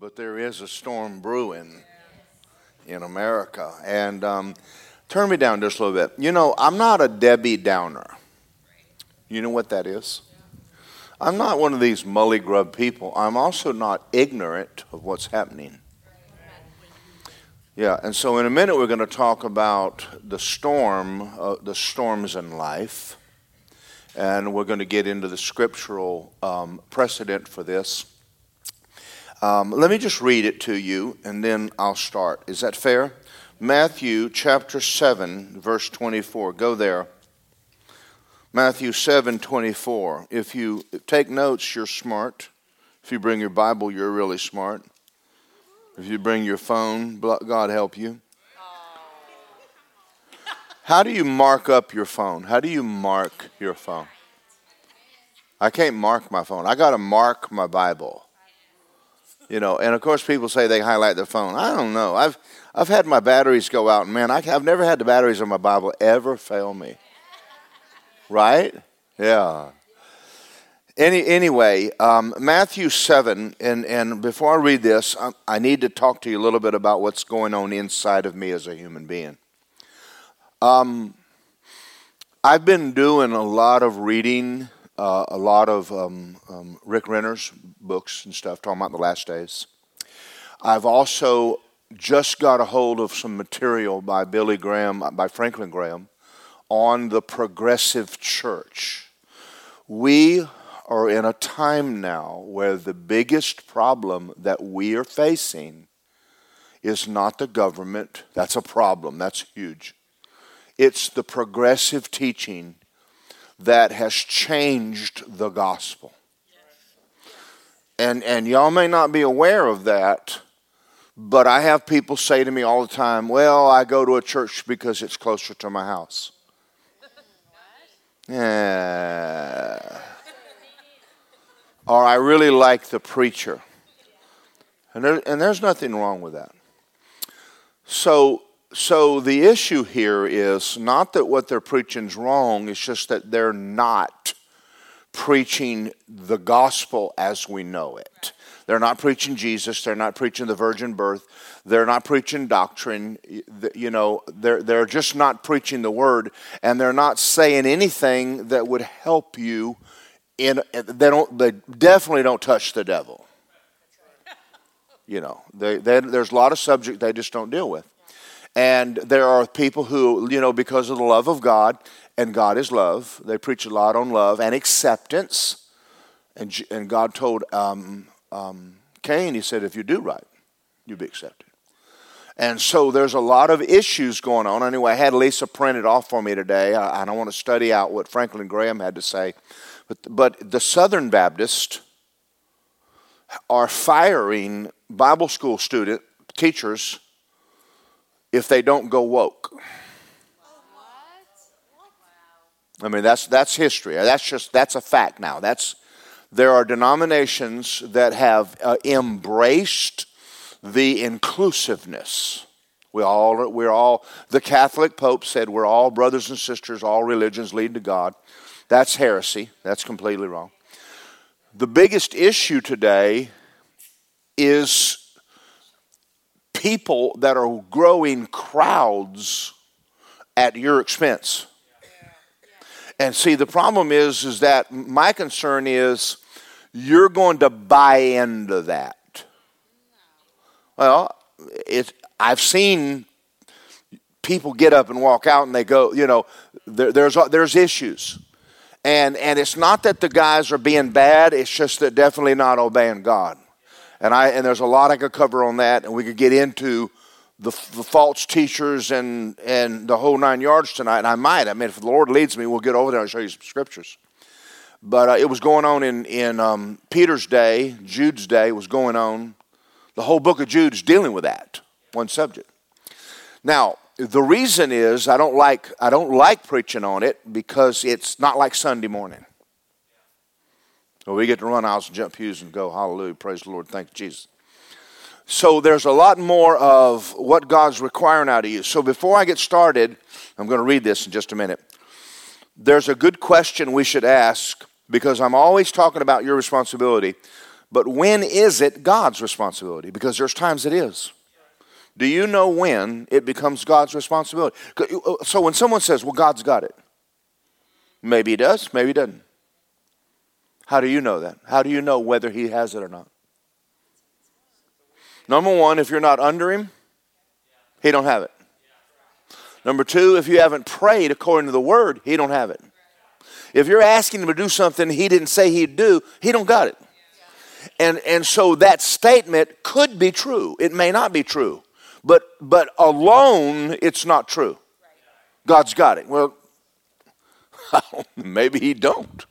but there is a storm brewing in America. And um, turn me down just a little bit. You know, I'm not a Debbie Downer. You know what that is? I'm not one of these mully grub people. I'm also not ignorant of what's happening. Yeah, and so in a minute we're going to talk about the storm, uh, the storms in life, and we're going to get into the scriptural um, precedent for this. Um, let me just read it to you, and then I'll start. Is that fair? Matthew chapter 7, verse 24. Go there. Matthew 7, 24. If you take notes, you're smart. If you bring your Bible, you're really smart. If you bring your phone, God help you. How do you mark up your phone? How do you mark your phone? I can't mark my phone. I got to mark my Bible. You know, and of course, people say they highlight their phone. I don't know. I've I've had my batteries go out, and man, I, have never had the batteries on my Bible ever fail me. Right? Yeah. Any, anyway, um, Matthew 7, and, and before I read this, I, I, need to talk to you a little bit about what's going on inside of me as a human being. Um, I've been doing a lot of reading uh, a lot of um, um, Rick Renner's books and stuff talking about the last days. I've also just got a hold of some material by Billy Graham, by Franklin Graham, on the progressive church. We are in a time now where the biggest problem that we are facing is not the government. That's a problem, that's huge. It's the progressive teaching that has changed the gospel. And, and y'all may not be aware of that, but I have people say to me all the time, Well, I go to a church because it's closer to my house. Yeah. Or I really like the preacher. And, there, and there's nothing wrong with that. So so the issue here is not that what they're preaching is wrong, it's just that they're not preaching the gospel as we know it. They're not preaching Jesus, they're not preaching the virgin birth, they're not preaching doctrine, you know, they're, they're just not preaching the word, and they're not saying anything that would help you in they don't they definitely don't touch the devil. You know, they, they, there's a lot of subject they just don't deal with. And there are people who, you know, because of the love of God, and God is love, they preach a lot on love and acceptance. And, and God told um, um, Cain, He said, if you do right, you'll be accepted. And so there's a lot of issues going on. Anyway, I had Lisa print it off for me today, and I want to study out what Franklin Graham had to say. But, but the Southern Baptists are firing Bible school student teachers if they don't go woke. I mean, that's, that's history. That's just, that's a fact now. That's, there are denominations that have uh, embraced the inclusiveness. We all, we're all, the Catholic Pope said we're all brothers and sisters, all religions lead to God. That's heresy. That's completely wrong. The biggest issue today is people that are growing crowds at your expense. And see, the problem is, is that my concern is you're going to buy into that. Well, it, I've seen people get up and walk out and they go, you know, there, there's, there's issues. And, and it's not that the guys are being bad, it's just that definitely not obeying God. And, I, and there's a lot I could cover on that, and we could get into the, the false teachers and, and the whole nine yards tonight. And I might. I mean, if the Lord leads me, we'll get over there and show you some scriptures. But uh, it was going on in, in um, Peter's day, Jude's day was going on. The whole book of Jude's dealing with that, one subject. Now, the reason is I don't like I don't like preaching on it because it's not like Sunday morning. We get to run aisles and jump pews and go, hallelujah, praise the Lord, thank you, Jesus. So there's a lot more of what God's requiring out of you. So before I get started, I'm going to read this in just a minute. There's a good question we should ask because I'm always talking about your responsibility. But when is it God's responsibility? Because there's times it is. Do you know when it becomes God's responsibility? Uh, so when someone says, well, God's got it, maybe he does, maybe he doesn't. How do you know that? How do you know whether he has it or not? Number one, if you're not under him, he don't have it. Number two, if you haven't prayed according to the word, he don't have it. If you're asking him to do something he didn't say he'd do, he don't got it. And, and so that statement could be true. It may not be true. But, but alone, it's not true. God's got it. Well, maybe he don't.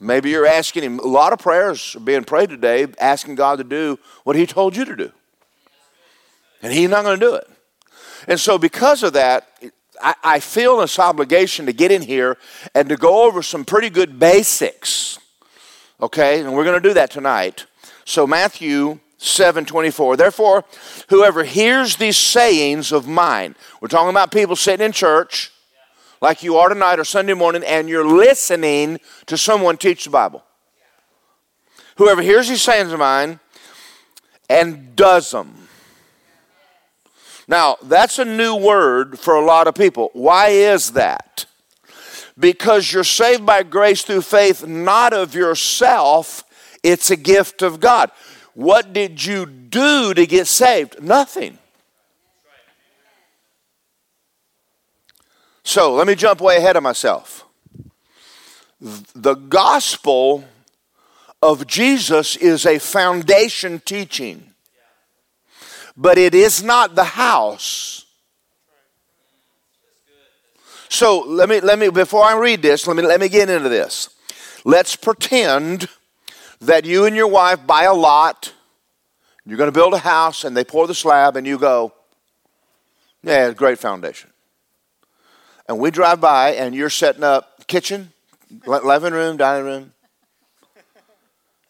Maybe you're asking him, a lot of prayers are being prayed today, asking God to do what he told you to do. And he's not going to do it. And so, because of that, I, I feel this obligation to get in here and to go over some pretty good basics. Okay? And we're going to do that tonight. So, Matthew 7 24. Therefore, whoever hears these sayings of mine, we're talking about people sitting in church like you are tonight or Sunday morning, and you're listening to someone teach the Bible. Whoever hears these sayings of mine and does them. Now, that's a new word for a lot of people. Why is that? Because you're saved by grace through faith, not of yourself, it's a gift of God. What did you do to get saved? Nothing. So let me jump way ahead of myself. The gospel of Jesus is a foundation teaching, but it is not the house. So let me let me before I read this, let me let me get into this. Let's pretend that you and your wife buy a lot, you're going to build a house, and they pour the slab, and you go, Yeah, great foundation. And we drive by, and you're setting up kitchen, living room, dining room,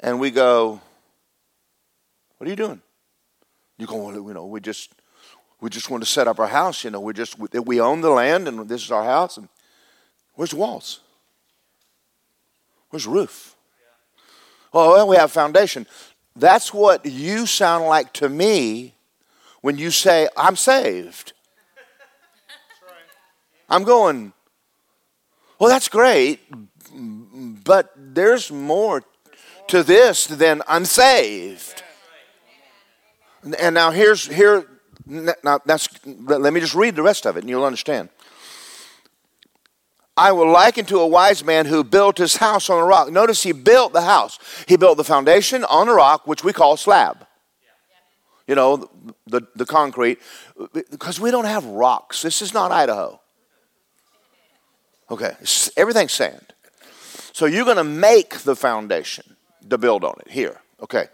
and we go, What are you doing? You go, well, you know, we just we just want to set up our house. You know, we just we own the land, and this is our house. And where's the walls? Where's the roof? Oh, well, we have foundation. That's what you sound like to me when you say, I'm saved. I'm going, well, that's great, but there's more to this than I'm saved. And now here's here now that's let me just read the rest of it and you'll understand. I will liken to a wise man who built his house on a rock. Notice he built the house. He built the foundation on a rock, which we call slab. You know, the, the concrete. Because we don't have rocks. This is not Idaho. Okay, everything's sand. So you're going to make the foundation to build on it here. Okay.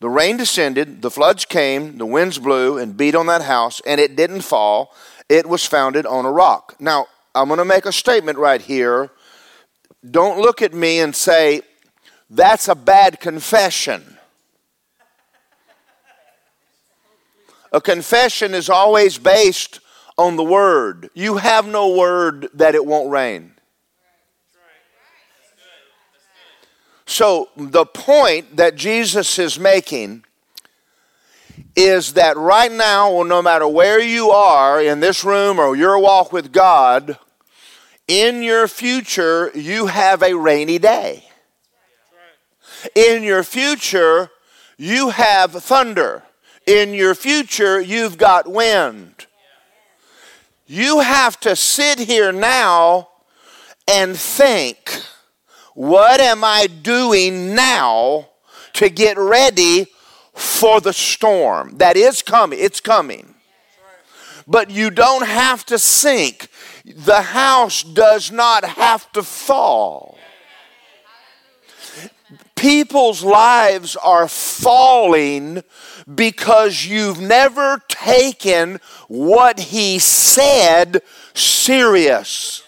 The rain descended, the floods came, the winds blew and beat on that house, and it didn't fall. It was founded on a rock. Now, I'm going to make a statement right here. Don't look at me and say, that's a bad confession. A confession is always based on the word. You have no word that it won't rain. So, the point that Jesus is making is that right now, no matter where you are in this room or your walk with God, in your future, you have a rainy day. In your future, you have thunder. In your future, you've got wind. You have to sit here now and think, what am I doing now to get ready for the storm that is coming. It's coming. But you don't have to sink. The house does not have to fall. People's lives are falling because you've never taken what he said serious.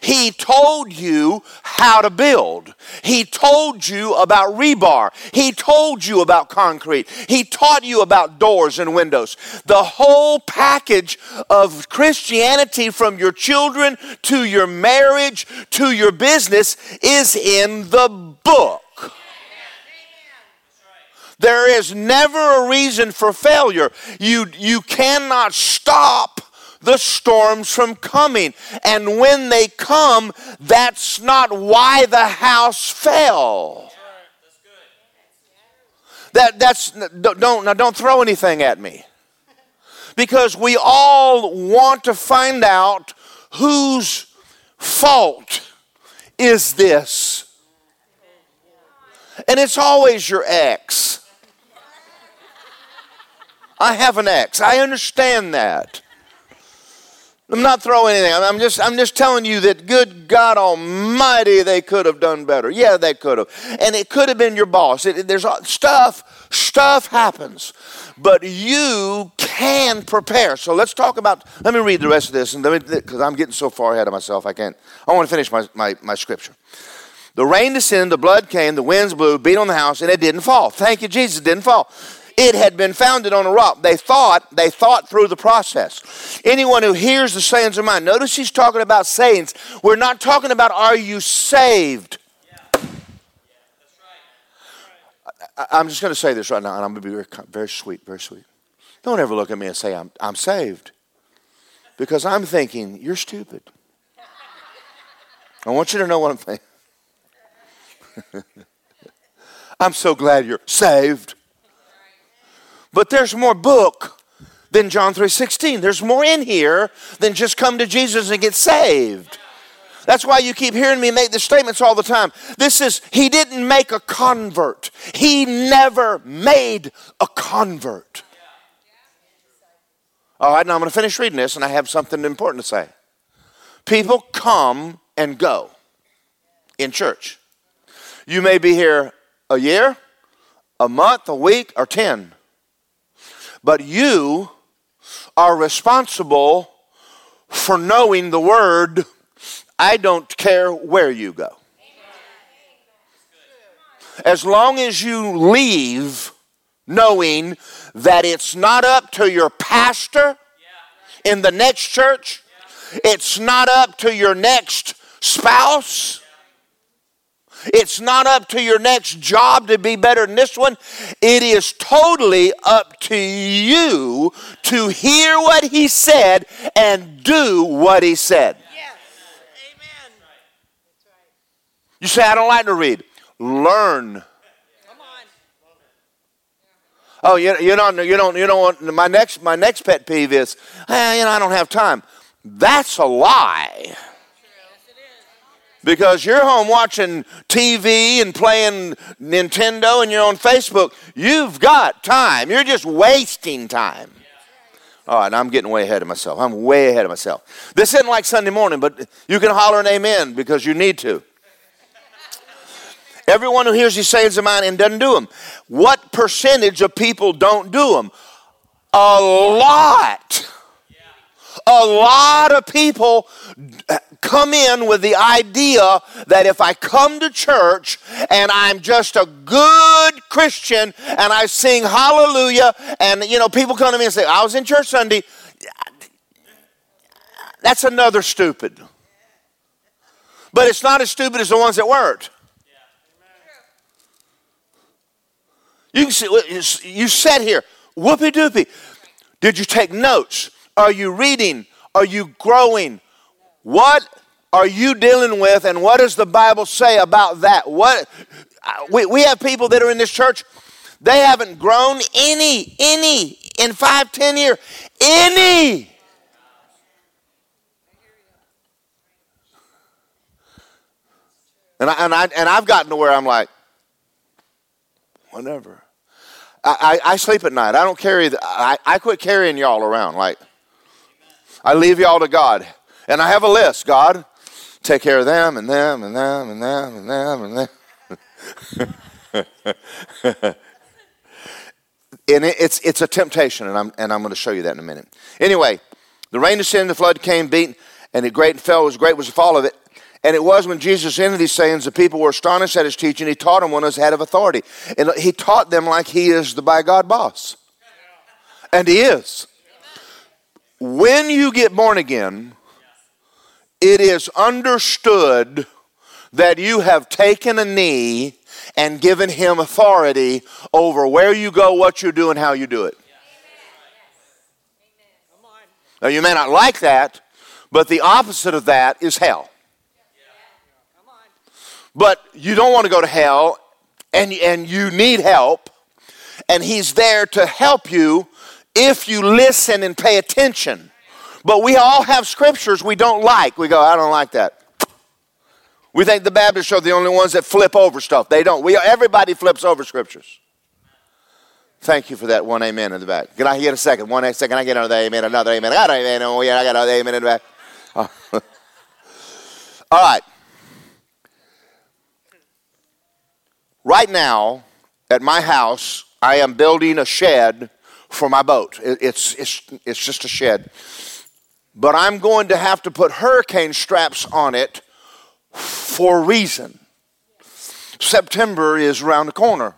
He told you how to build. He told you about rebar. He told you about concrete. He taught you about doors and windows. The whole package of Christianity from your children to your marriage to your business is in the book. There is never a reason for failure. You, you cannot stop the storms from coming. And when they come, that's not why the house fell. That, that's don't now don't throw anything at me. Because we all want to find out whose fault is this. And it's always your ex. I have an ex. I understand that. I'm not throwing anything. I'm just, I'm just telling you that good God Almighty, they could have done better. Yeah, they could have. And it could have been your boss. It, there's stuff, stuff happens. But you can prepare. So let's talk about, let me read the rest of this, and because I'm getting so far ahead of myself, I can't. I want to finish my, my, my scripture. The rain descended, the blood came, the winds blew, beat on the house, and it didn't fall. Thank you, Jesus, it didn't fall it had been founded on a rock. They thought, they thought through the process. Anyone who hears the sayings of mine, notice he's talking about sayings. We're not talking about are you saved? I, am just going to say this right now, and I'm going to be very, very sweet, very sweet. Don't ever look at me and say, I'm, I'm saved. Because I'm thinking, you're stupid. I want you to know what I'm thinking. I'm so glad you're saved. But there's more book than John 3:16. There's more in here than just come to Jesus and get saved. That's why you keep hearing me make the statements all the time. This is, he didn't make a convert. He never made a convert. All right, now I'm going to finish reading this, and I have something important to say. People come and go in church. You may be here a year, a month, a week, or 10. But you are responsible for knowing the word. I don't care where you go. As long as you leave knowing that it's not up to your pastor in the next church, it's not up to your next spouse, it's not up to your next job to be better than this one. It is totally up to you to hear what he said and do what he said. Yes. Amen. You say, I don't like to read. Learn. Oh, you, you don't, you don't, you don't want, my next, my next pet peeve is, eh, you know, I don't have time. That's a lie because you're home watching TV and playing Nintendo and you're on Facebook. You've got time. You're just wasting time. All right, I'm getting way ahead of myself. I'm way ahead of myself. This isn't like Sunday morning, but you can holler an amen because you need to. Everyone who hears these sayings of mine and doesn't do them. What percentage of people don't do them? A lot. A lot of people come in with the idea that if I come to church and I'm just a good Christian and I sing hallelujah, and you know, people come to me and say, I was in church Sunday, that's another stupid. But it's not as stupid as the ones that weren't. You can see, you sat here, whoopee doopy. Did you take notes? Are you reading? Are you growing? What are you dealing with, and what does the Bible say about that? What uh, we, we have people that are in this church, they haven't grown any, any in five, ten years, any. And, I, and, I, and I've gotten to where I'm like, whatever. I, I, I sleep at night. I don't carry, the, I, I quit carrying y'all around. Like, I leave y'all to God. And I have a list, God, take care of them and them and them and them and them and them. and it's, it's a temptation, and I'm, and I'm going to show you that in a minute. Anyway, the rain descended, the flood came, beat, and it great and fell. Was great was the fall of it. And it was when Jesus ended these sayings, the people were astonished at his teaching. He taught them when he was head of authority. And he taught them like he is the by God boss. And he is. When you get born again, it is understood that you have taken a knee and given him authority over where you go, what you do, and how you do it. Now, you may not like that, but the opposite of that is hell. But you don't want to go to hell, and, and you need help, and He's there to help you if you listen and pay attention. But we all have scriptures we don't like. We go, I don't like that. We think the Baptists are the only ones that flip over stuff. They don't. We, everybody flips over scriptures. Thank you for that one amen in the back. Can I get a second? One second. I get another amen, another amen. I got amen. Oh, yeah, I got another amen in the back. Oh. All right. Right now, at my house, I am building a shed for my boat. It's, it's, it's just a shed. But I'm going to have to put hurricane straps on it for a reason. September is around the corner.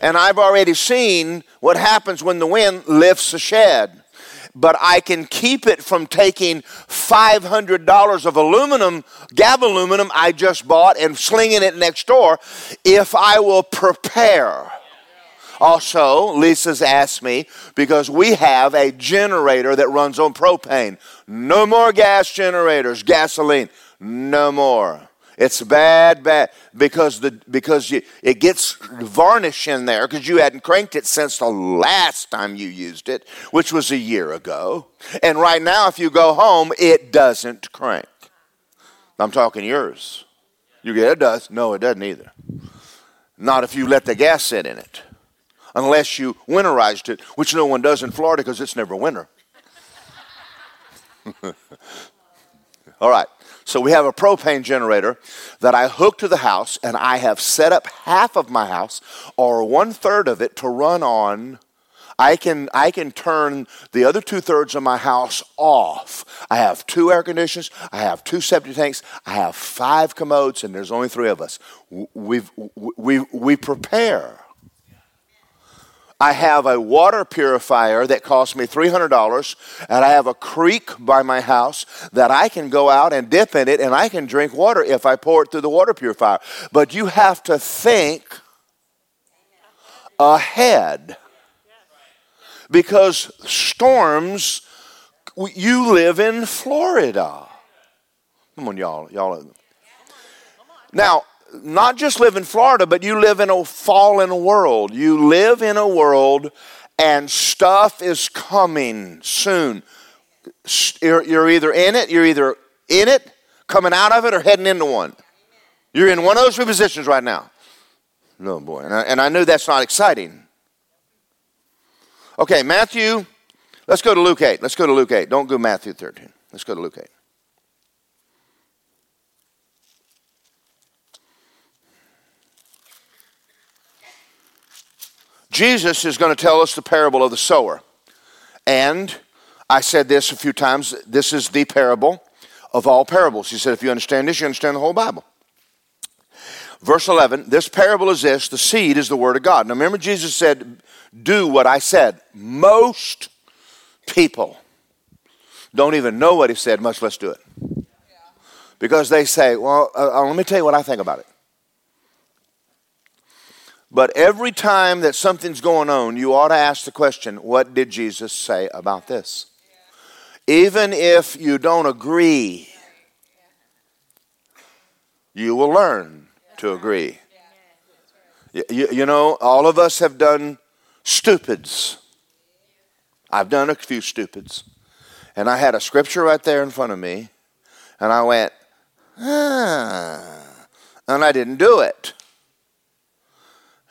And I've already seen what happens when the wind lifts a shed. But I can keep it from taking $500 of aluminum, gav aluminum I just bought, and slinging it next door if I will prepare. Also, Lisa's asked me because we have a generator that runs on propane. No more gas generators, gasoline. No more. It's bad, bad because the because you, it gets varnish in there because you hadn't cranked it since the last time you used it, which was a year ago. And right now, if you go home, it doesn't crank. I'm talking yours. You get it does? No, it doesn't either. Not if you let the gas sit in it, unless you winterized it, which no one does in Florida because it's never winter. All right. So we have a propane generator that I hook to the house, and I have set up half of my house or one third of it to run on. I can, I can turn the other two thirds of my house off. I have two air conditioners, I have two septic tanks, I have five commodes, and there's only three of us. We've we, we prepare. I have a water purifier that costs me $300, and I have a creek by my house that I can go out and dip in it, and I can drink water if I pour it through the water purifier. But you have to think ahead because storms, you live in Florida. Come on, y'all. Y'all. Now, not just live in Florida, but you live in a fallen world. You live in a world and stuff is coming soon. You're either in it, you're either in it, coming out of it, or heading into one. You're in one of those two positions right now. No, boy. And I, and I knew that's not exciting. Okay, Matthew, let's go to Luke 8. Let's go to Luke 8. Don't go Matthew 13. Let's go to Luke 8. Jesus is going to tell us the parable of the sower. And I said this a few times this is the parable of all parables. He said, if you understand this, you understand the whole Bible. Verse 11 this parable is this the seed is the word of God. Now remember, Jesus said, Do what I said. Most people don't even know what he said, much less do it. Because they say, Well, uh, uh let me tell you what I think about it. But every time that something's going on, you ought to ask the question what did Jesus say about this? Even if you don't agree, you will learn to agree. You, you, know, all of us have done stupids. I've done a few stupids. And I had a scripture right there in front of me, and I went, ah, and I didn't do it.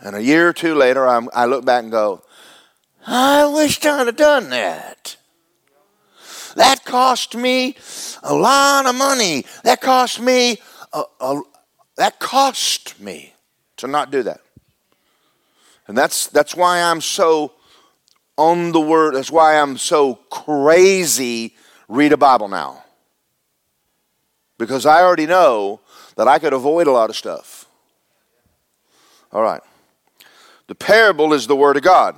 And a year or two later, I'm, i look back and go, I wish I'd have done that. That cost me a lot of money. That cost me a, a, that cost me to not do that. And that's that's why I'm so on the word. That's why I'm so crazy read a Bible now. Because I already know that I could avoid a lot of stuff. All right. The parable is the Word of God.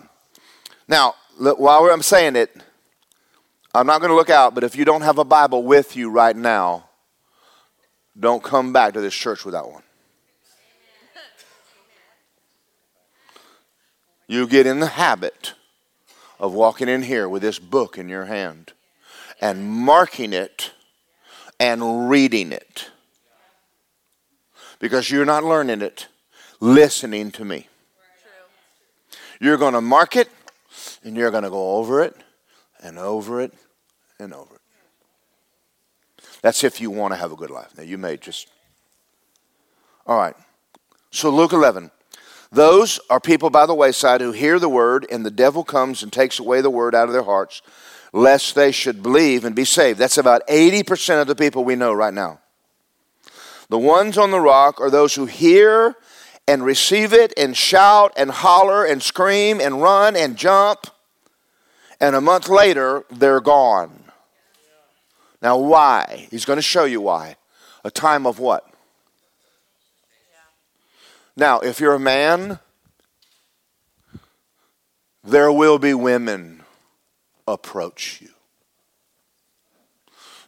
Now, while I'm saying it, I'm not going to look out, but if you don't have a Bible with you right now, don't come back to this church without one. you get in the habit of walking in here with this book in your hand and marking it and reading it. Because you're not learning it, listening to me. You're going to mark it and you're going to go over it and over it and over it. That's if you want to have a good life. Now, you may just. All right. So, Luke 11. Those are people by the wayside who hear the word, and the devil comes and takes away the word out of their hearts, lest they should believe and be saved. That's about 80% of the people we know right now. The ones on the rock are those who hear and receive it and shout and holler and scream and run and jump, and a month later, they're gone. Now, why? He's going to show you why. A time of what? Now, if you're a man, there will be women approach you.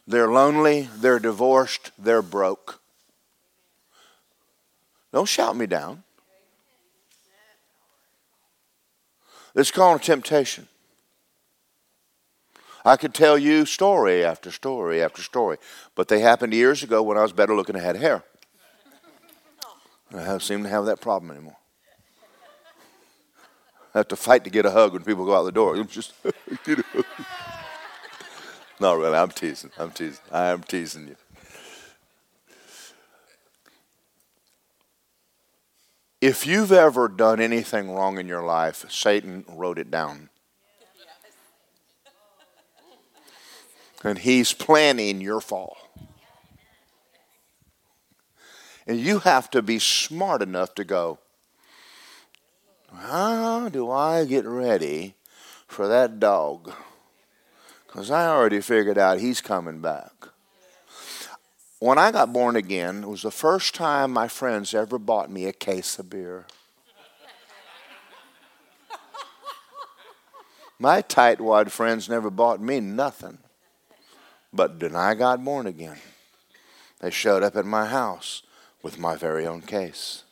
They're lonely, they're divorced, they're broke. Don't shout me down. It's called a temptation. I could tell you story after story after story, but they happened years ago when I was better looking and had hair. I don't seem to have that problem anymore. I have to fight to get a hug when people go out the door. I'm Just not really, I'm teasing. I'm teasing. I am teasing you. If you've ever done anything wrong in your life, Satan wrote it down. And he's planning your fall. And you have to be smart enough to go, how do I get ready for that dog? Because I already figured out he's coming back. When I got born again, it was the first time my friends ever bought me a case of beer. My tightwad friends never bought me nothing. But then I got born again. They showed up at my house with my very own case.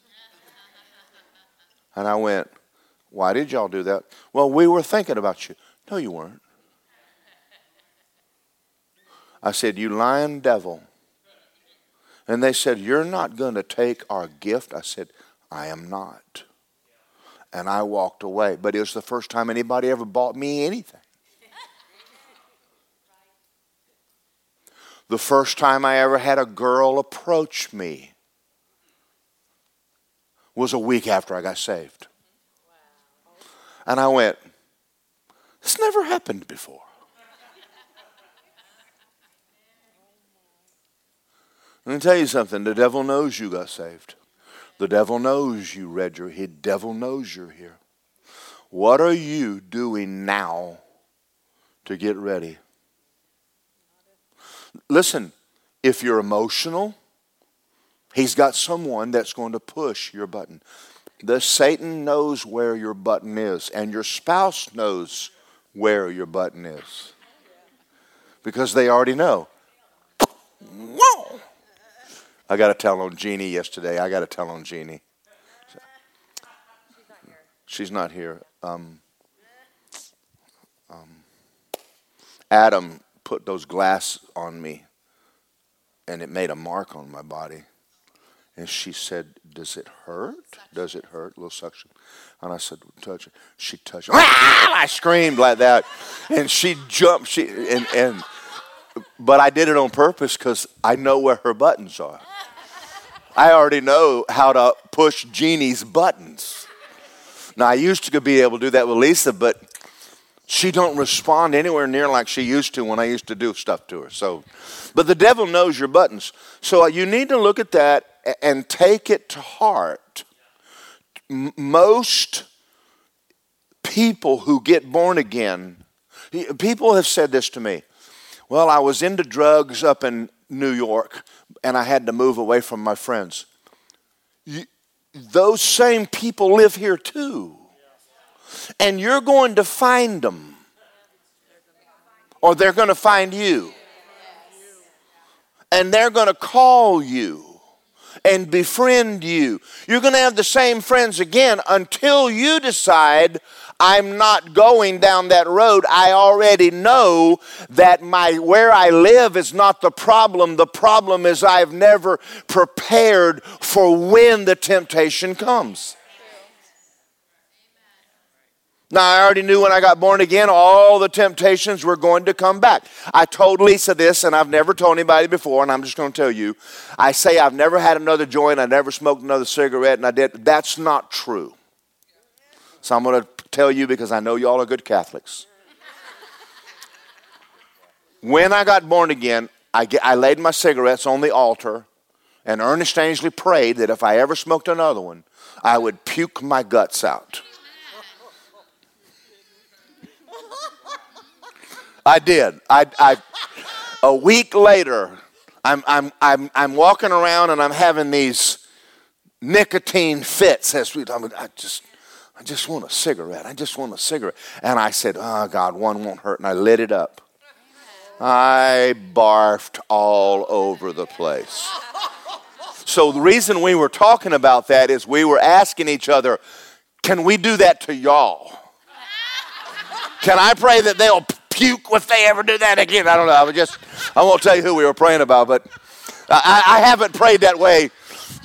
And I went, Why did y'all do that? Well, we were thinking about you. No, you weren't. I said, You lying devil. And they said, You're not going to take our gift. I said, I am not. And I walked away. But it was the first time anybody ever bought me anything. The first time I ever had a girl approach me was a week after I got saved. And I went, This never happened before. Let me tell you something the devil knows you got saved. The devil knows you read your, the devil knows you're here. What are you doing now to get ready? Listen, if you're emotional, He's got someone that's going to push your button. The Satan knows where your button is, and your spouse knows where your button is. Because they already know. Whoa! I got to tell on Jeannie yesterday. I got to tell on Jeannie. She's not here. Um, um, Adam put those glass on me, and it made a mark on my body. And she said, Does it hurt? Does it hurt? A little suction. And I said, Touch it. She touched it. I screamed like that. And she jumped. She and, and but I did it on purpose because I know where her buttons are. I already know how to push Jeannie's buttons. Now I used to be able to do that with Lisa, but she don't respond anywhere near like she used to when I used to do stuff to her. So, but the devil knows your buttons. So uh, you need to look at that and take it to heart. Most people who get born again, people have said this to me. Well, I was into drugs up in New York and I had to move away from my friends. those same people live here too. And you're going to find them, or they're going to find you. And they're going to call you and befriend you. You're going to have the same friends again until you decide I'm not going down that road. I already know that my where I live is not the problem. The problem is I've never prepared for when the temptation comes. Now, I already knew when I got born again, all the temptations were going to come back. I told Lisa this, and I've never told anybody before, and I'm just going to tell you. I say I've never had another joint, I never smoked another cigarette, and I did. That's not true. So I'm going to tell you because I know y'all are good Catholics. when I got born again, I, get, I laid my cigarettes on the altar and Ernest Angley prayed that if I ever smoked another one, I would puke my guts out. I did. I, I, a week later, I'm, I'm, I'm, I'm walking around and I'm having these nicotine fits. As we, I just, I just want a cigarette. I just want a cigarette. And I said, Oh, God, one won't hurt. And I lit it up. I barfed all over the place. So the reason we were talking about that is we were asking each other, Can we do that to y'all? Can I pray that they'll puke if they ever do that again. I don't know. I just, I won't tell you who we were praying about, but I, I haven't prayed that way.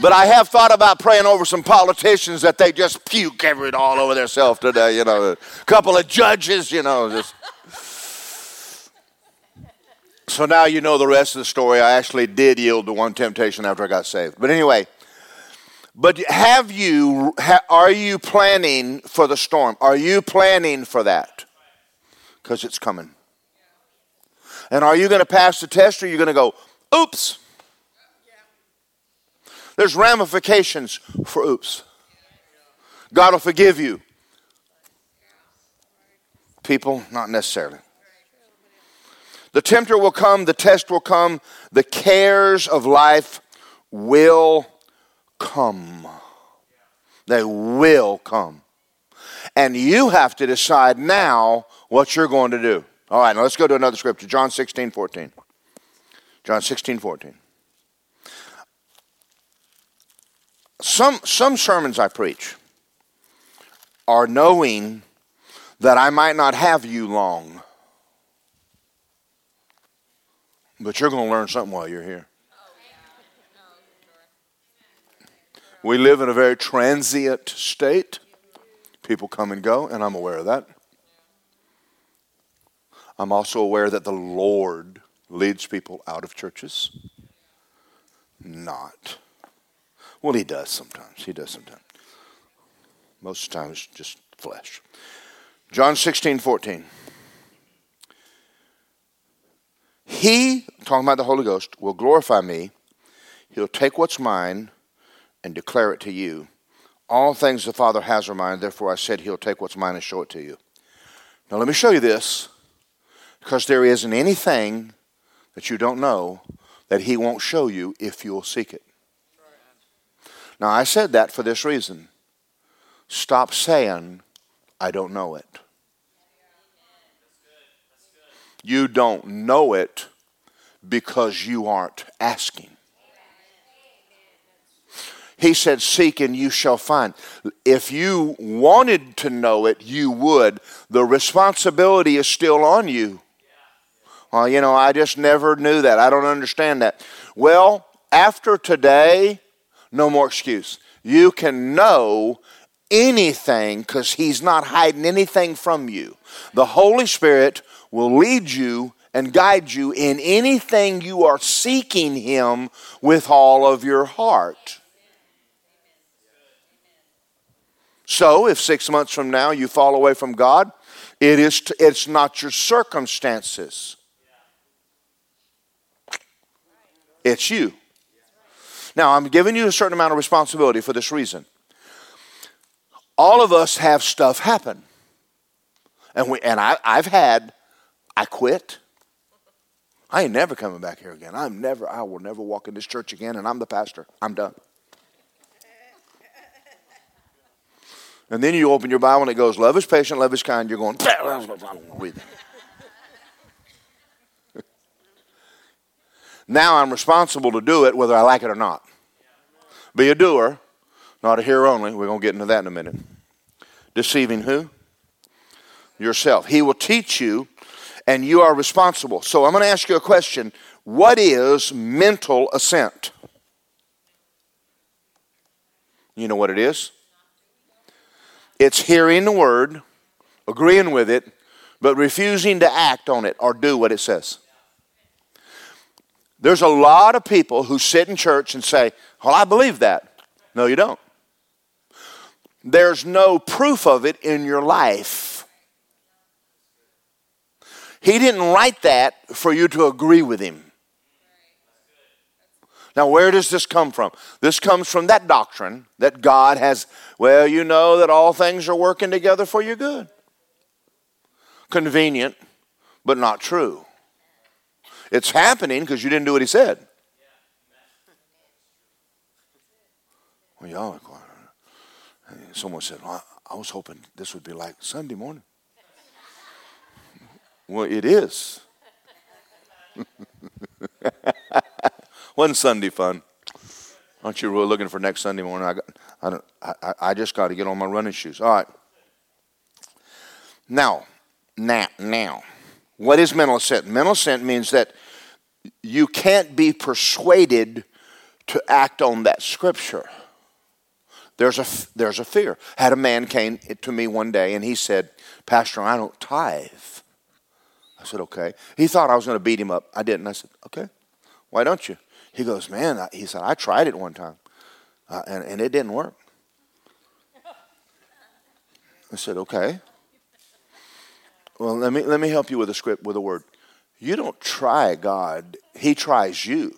But I have thought about praying over some politicians that they just puke every all over themselves today. You know, a couple of judges. You know, just. So now you know the rest of the story. I actually did yield to one temptation after I got saved. But anyway, but have you, are you planning for the storm? Are you planning for that? because it's coming. And are you going to pass the test or are you going to go, oops? There's ramifications for oops. God will forgive you. People, not necessarily. The tempter will come, the test will come, the cares of life will come. They will come. And you have to decide now what you're going to do. All right, now let's go to another scripture John 16, 14. John 16, 14. Some, some sermons I preach are knowing that I might not have you long. But you're going to learn something while you're here. We live in a very transient state. People come and go, and I'm aware of that. I'm also aware that the Lord leads people out of churches. Not. Well, he does sometimes. He does sometimes. Most of the time, it's just flesh. John 16, 14. He, talking about the Holy Ghost, will glorify me. He'll take what's mine and declare it to you. All things the Father has are mine, therefore I said he'll take what's mine and show it to you. Now let me show you this. Because there isn't anything that you don't know that He won't show you if you'll seek it. Now, I said that for this reason. Stop saying, I don't know it. You don't know it because you aren't asking. He said, Seek and you shall find. If you wanted to know it, you would. The responsibility is still on you. Well, you know, I just never knew that. I don't understand that. Well, after today, no more excuse. You can know anything because He's not hiding anything from you. The Holy Spirit will lead you and guide you in anything you are seeking Him with all of your heart. So, if six months from now you fall away from God, it is t- it's not your circumstances. It's you. Now, I'm giving you a certain amount of responsibility for this reason. All of us have stuff happen. And, we, and I, I've had, I quit. I ain't never coming back here again. I'm never, I will never walk in this church again, and I'm the pastor. I'm done. And then you open your Bible and it goes, Love is patient, love is kind. You're going, Now I'm responsible to do it whether I like it or not. Be a doer, not a hearer only. We're going to get into that in a minute. Deceiving who? Yourself. He will teach you, and you are responsible. So I'm going to ask you a question What is mental assent? You know what it is? It's hearing the word, agreeing with it, but refusing to act on it or do what it says. There's a lot of people who sit in church and say, Well, I believe that. No, you don't. There's no proof of it in your life. He didn't write that for you to agree with him. Now, where does this come from? This comes from that doctrine that God has, well, you know that all things are working together for your good. Convenient, but not true. It's happening because you didn't do what He said. Well, y'all, someone said, well, I was hoping this would be like Sunday morning. Well, it is. Wasn't Sunday fun? Aren't you really looking for next Sunday morning? I, got, I, don't, I, I just got to get on my running shoes. All right. Now, now, now, what is mental assent? Mental assent means that you can't be persuaded to act on that scripture. There's a, there's a fear. Had a man came to me one day and he said, Pastor, I don't tithe. I said, okay. He thought I was going to beat him up. I didn't. I said, okay. Why don't you? He goes, Man, he said, I tried it one time uh, and, and it didn't work. I said, Okay. Well, let me, let me help you with a script, with a word. You don't try God, He tries you.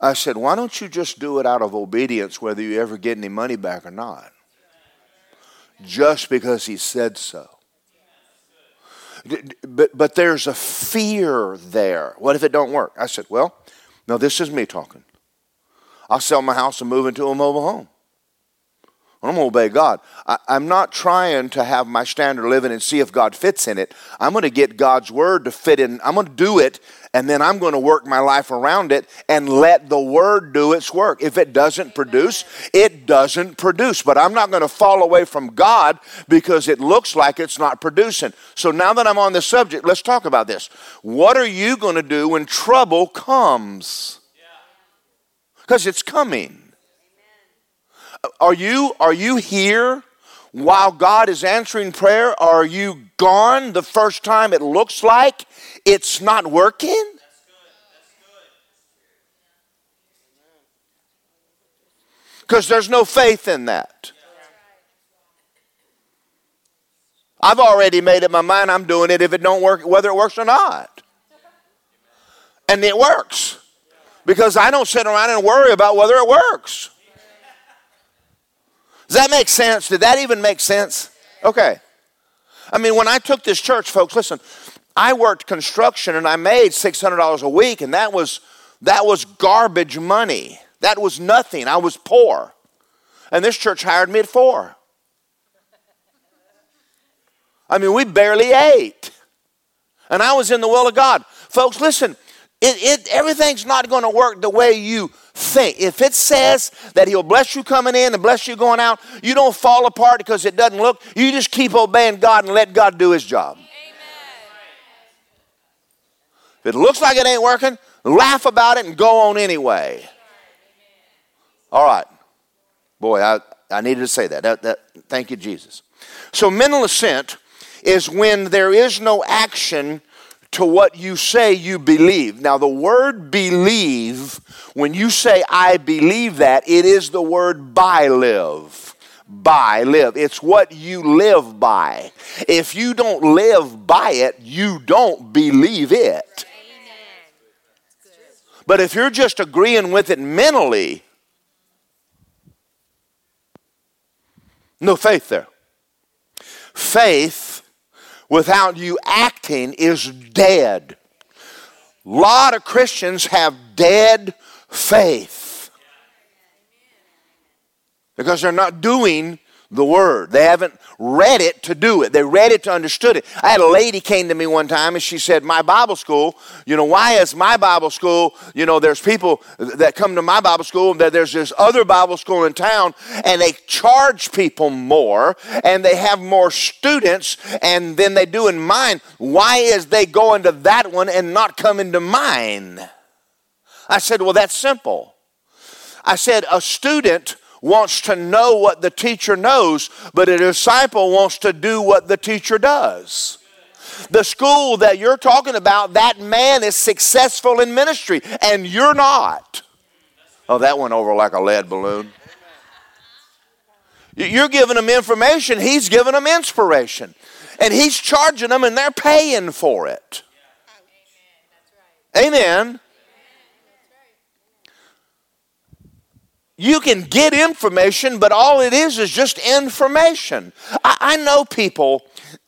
I said, Why don't you just do it out of obedience, whether you ever get any money back or not? Just because He said so. But, but there's a fear there. What if it don't work? I said, well, now this is me talking. I'll sell my house and move into a mobile home. I'm going to obey God. I, am not trying to have my standard living and see if God fits in it. I'm going to get God's word to fit in. I'm going to do it, and then I'm going to work my life around it and let the word do its work. If it doesn't produce, it doesn't produce. But I'm not going to fall away from God because it looks like it's not producing. So now that I'm on this subject, let's talk about this. What are you going to do when trouble comes? Because it's coming. Are you, are you here while God is answering prayer? Are you gone the first time it looks like it's not working? Because there's no faith in that. I've already made up my mind I'm doing it if it don't work, whether it works or not. And it works. Because I don't sit around and worry about whether it works. Does that make sense? Did that even make sense? Okay. I mean, when I took this church, folks, listen, I worked construction and I made $600 a week, and that was, that was garbage money. That was nothing. I was poor. And this church hired me at four. I mean, we barely ate. And I was in the will of God. Folks, listen, it, it, everything's not going to work the way you think. If it says that He'll bless you coming in and bless you going out, you don't fall apart because it doesn't look. You just keep obeying God and let God do His job. Amen. If it looks like it ain't working, laugh about it and go on anyway. All right. Boy, I, I needed to say that. that, that thank you, Jesus. So, mental assent is when there is no action to what you say you believe. Now, the word believe, when you say I believe that, it is the word by live. By live. It's what you live by. If you don't live by it, you don't believe it. But if you're just agreeing with it mentally, no faith there. Faith without you acting is dead. A lot of Christians have dead faith because they're not doing the word. They haven't read it to do it. They read it to understood it. I had a lady came to me one time and she said, "My Bible school, you know, why is my Bible school, you know, there's people that come to my Bible school and there's this other Bible school in town and they charge people more and they have more students and than they do in mine. Why is they going to that one and not coming to mine?" I said, "Well, that's simple." I said, "A student wants to know what the teacher knows, but a disciple wants to do what the teacher does. The school that you're talking about, that man is successful in ministry, and you're not. Oh, that went over like a lead balloon. You're giving them information, he's giving them inspiration. And he's charging them, and they're paying for it. Amen. You can get information, but all it is is just information. I, I know people,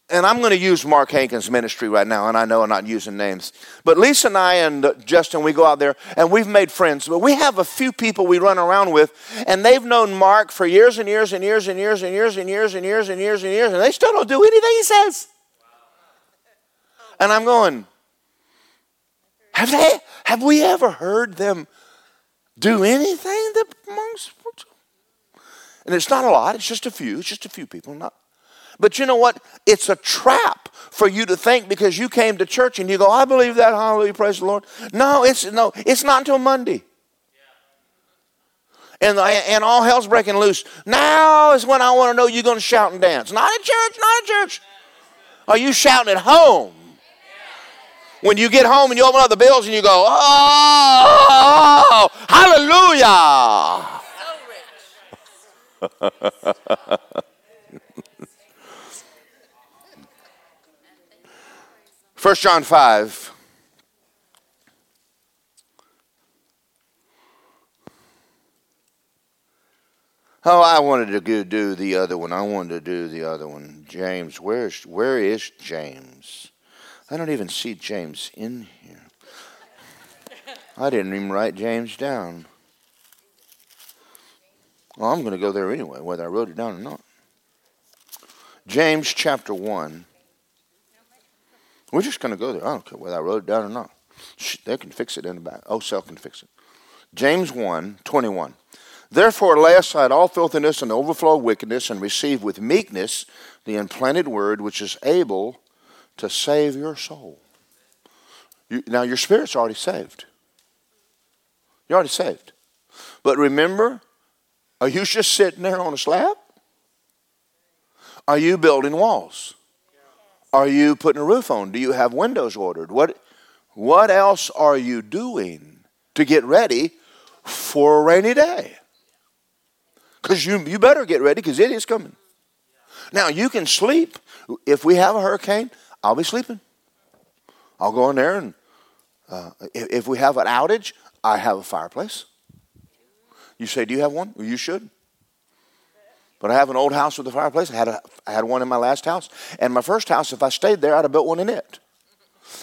and I'm going to use Mark Hankins' ministry right now, and I know I'm not using names. But Lisa and I and uh, Justin, we go out there and we've made friends. But we have a few people we run around with, and they've known Mark for years and years and years and years and years and years and years and years and years, and they still don't do anything he says. And I'm going, have they? Have we ever heard them do anything that and it's not a lot it's just a few it's just a few people not. But you know what? It's a trap for you to think because you came to church and you go i believe that hallelujah praise the lord. No it's no it's not until monday. And, and all hell's breaking loose. Now is when i want to know you're going to shout and dance. Not at church not at church. Are you shouting at home when you get home and you open up the bills and you go, oh, oh hallelujah. First John 5. Oh, I wanted to do the other one. I wanted to do the other one. James, where's where is James? I don't even see James in here. I didn't even write James down. Well, I'm going to go there anyway, whether I wrote it down or not. James chapter 1. We're just going to go there. I don't care whether I wrote it down or not. They can fix it in the back. Oh, Cell can fix it. James 1 21. Therefore, lay aside all filthiness and overflow of wickedness, and receive with meekness the implanted word which is able to save your soul. You, now, your spirit's already saved. You're already saved. But remember, are you just sitting there on a slab? Are you building walls? Are you putting a roof on? Do you have windows ordered? What, what else are you doing to get ready for a rainy day? Because you, you better get ready because it is coming. Now, you can sleep. If we have a hurricane, I'll be sleeping. I'll go in there and uh, if, if, we have an outage, I have a fireplace. You say, Do you have one? Well, you should. But I have an old house with a fireplace. I had, a, I had one in my last house. And my first house, if I stayed there, I'd have built one in it.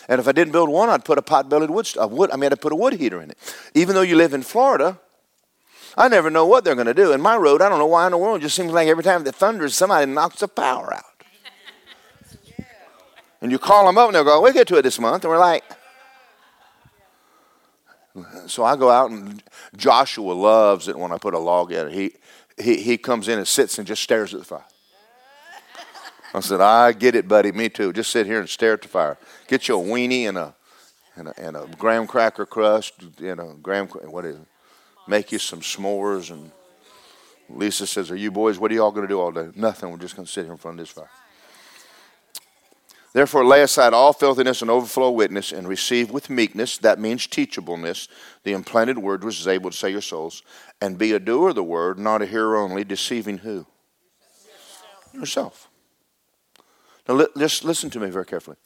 And if I didn't build one, I'd put a pot-bellied wood, wood. I mean, I'd put a wood heater in it. Even though you live in Florida, I never know what they're going to do. In my road, I don't know why in the world. It just seems like every time it thunders, somebody knocks the power out. And you call them up and they'll go, we'll get to it this month. And we're like, so I go out and Joshua loves it when I put a log in it. He, he, he comes in and sits and just stares at the fire. I said, I get it, buddy. Me too. Just sit here and stare at the fire. Get you a weenie and a, and a, and a graham cracker crust, you know, graham, what is it? Make you some s'mores. And Lisa says, Are you boys, what are y'all going to do all day? Nothing. We're just going to sit here in front of this fire. Therefore, lay aside all filthiness and overflow witness and receive with meekness, that means teachableness, the implanted word which is able to save your souls, and be a doer of the word, not a hearer only, deceiving who? Yourself. Now, li- just listen to me very carefully.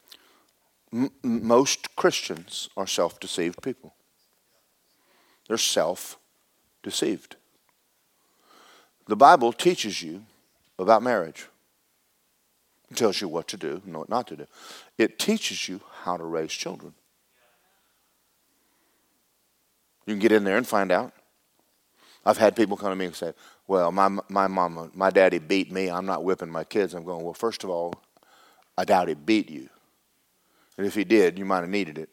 M- most Christians are self deceived people, they're self deceived. The Bible teaches you about marriage. It tells you what to do and what not to do. It teaches you how to raise children. You can get in there and find out. I've had people come to me and say, "Well, my my mama, my daddy beat me. I'm not whipping my kids." I'm going, "Well, first of all, I doubt he beat you, and if he did, you might have needed it."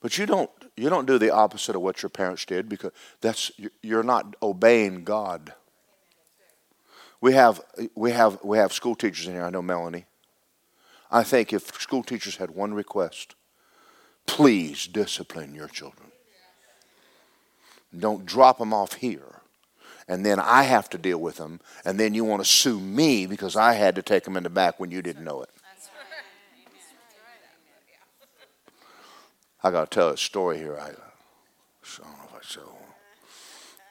But you don't you don't do the opposite of what your parents did because that's you're not obeying God. We have we have we have school teachers in here. I know Melanie. I think if school teachers had one request, please discipline your children. Don't drop them off here. And then I have to deal with them. And then you want to sue me because I had to take them in the back when you didn't know it. I got to tell a story here. I, I don't know if I show.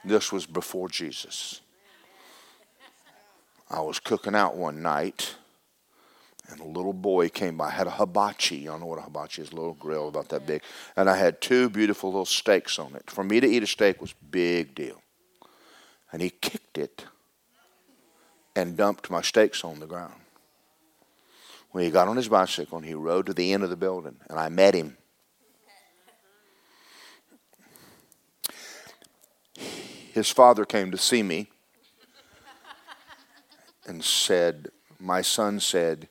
This was before Jesus. I was cooking out one night and a little boy came by. I had a hibachi. Y'all know what a hibachi is? A little grill about that big. And I had two beautiful little steaks on it. For me to eat a steak was big deal. And he kicked it and dumped my steaks on the ground. When he got on his bicycle and he rode to the end of the building, and I met him. His father came to see me and said, My son said,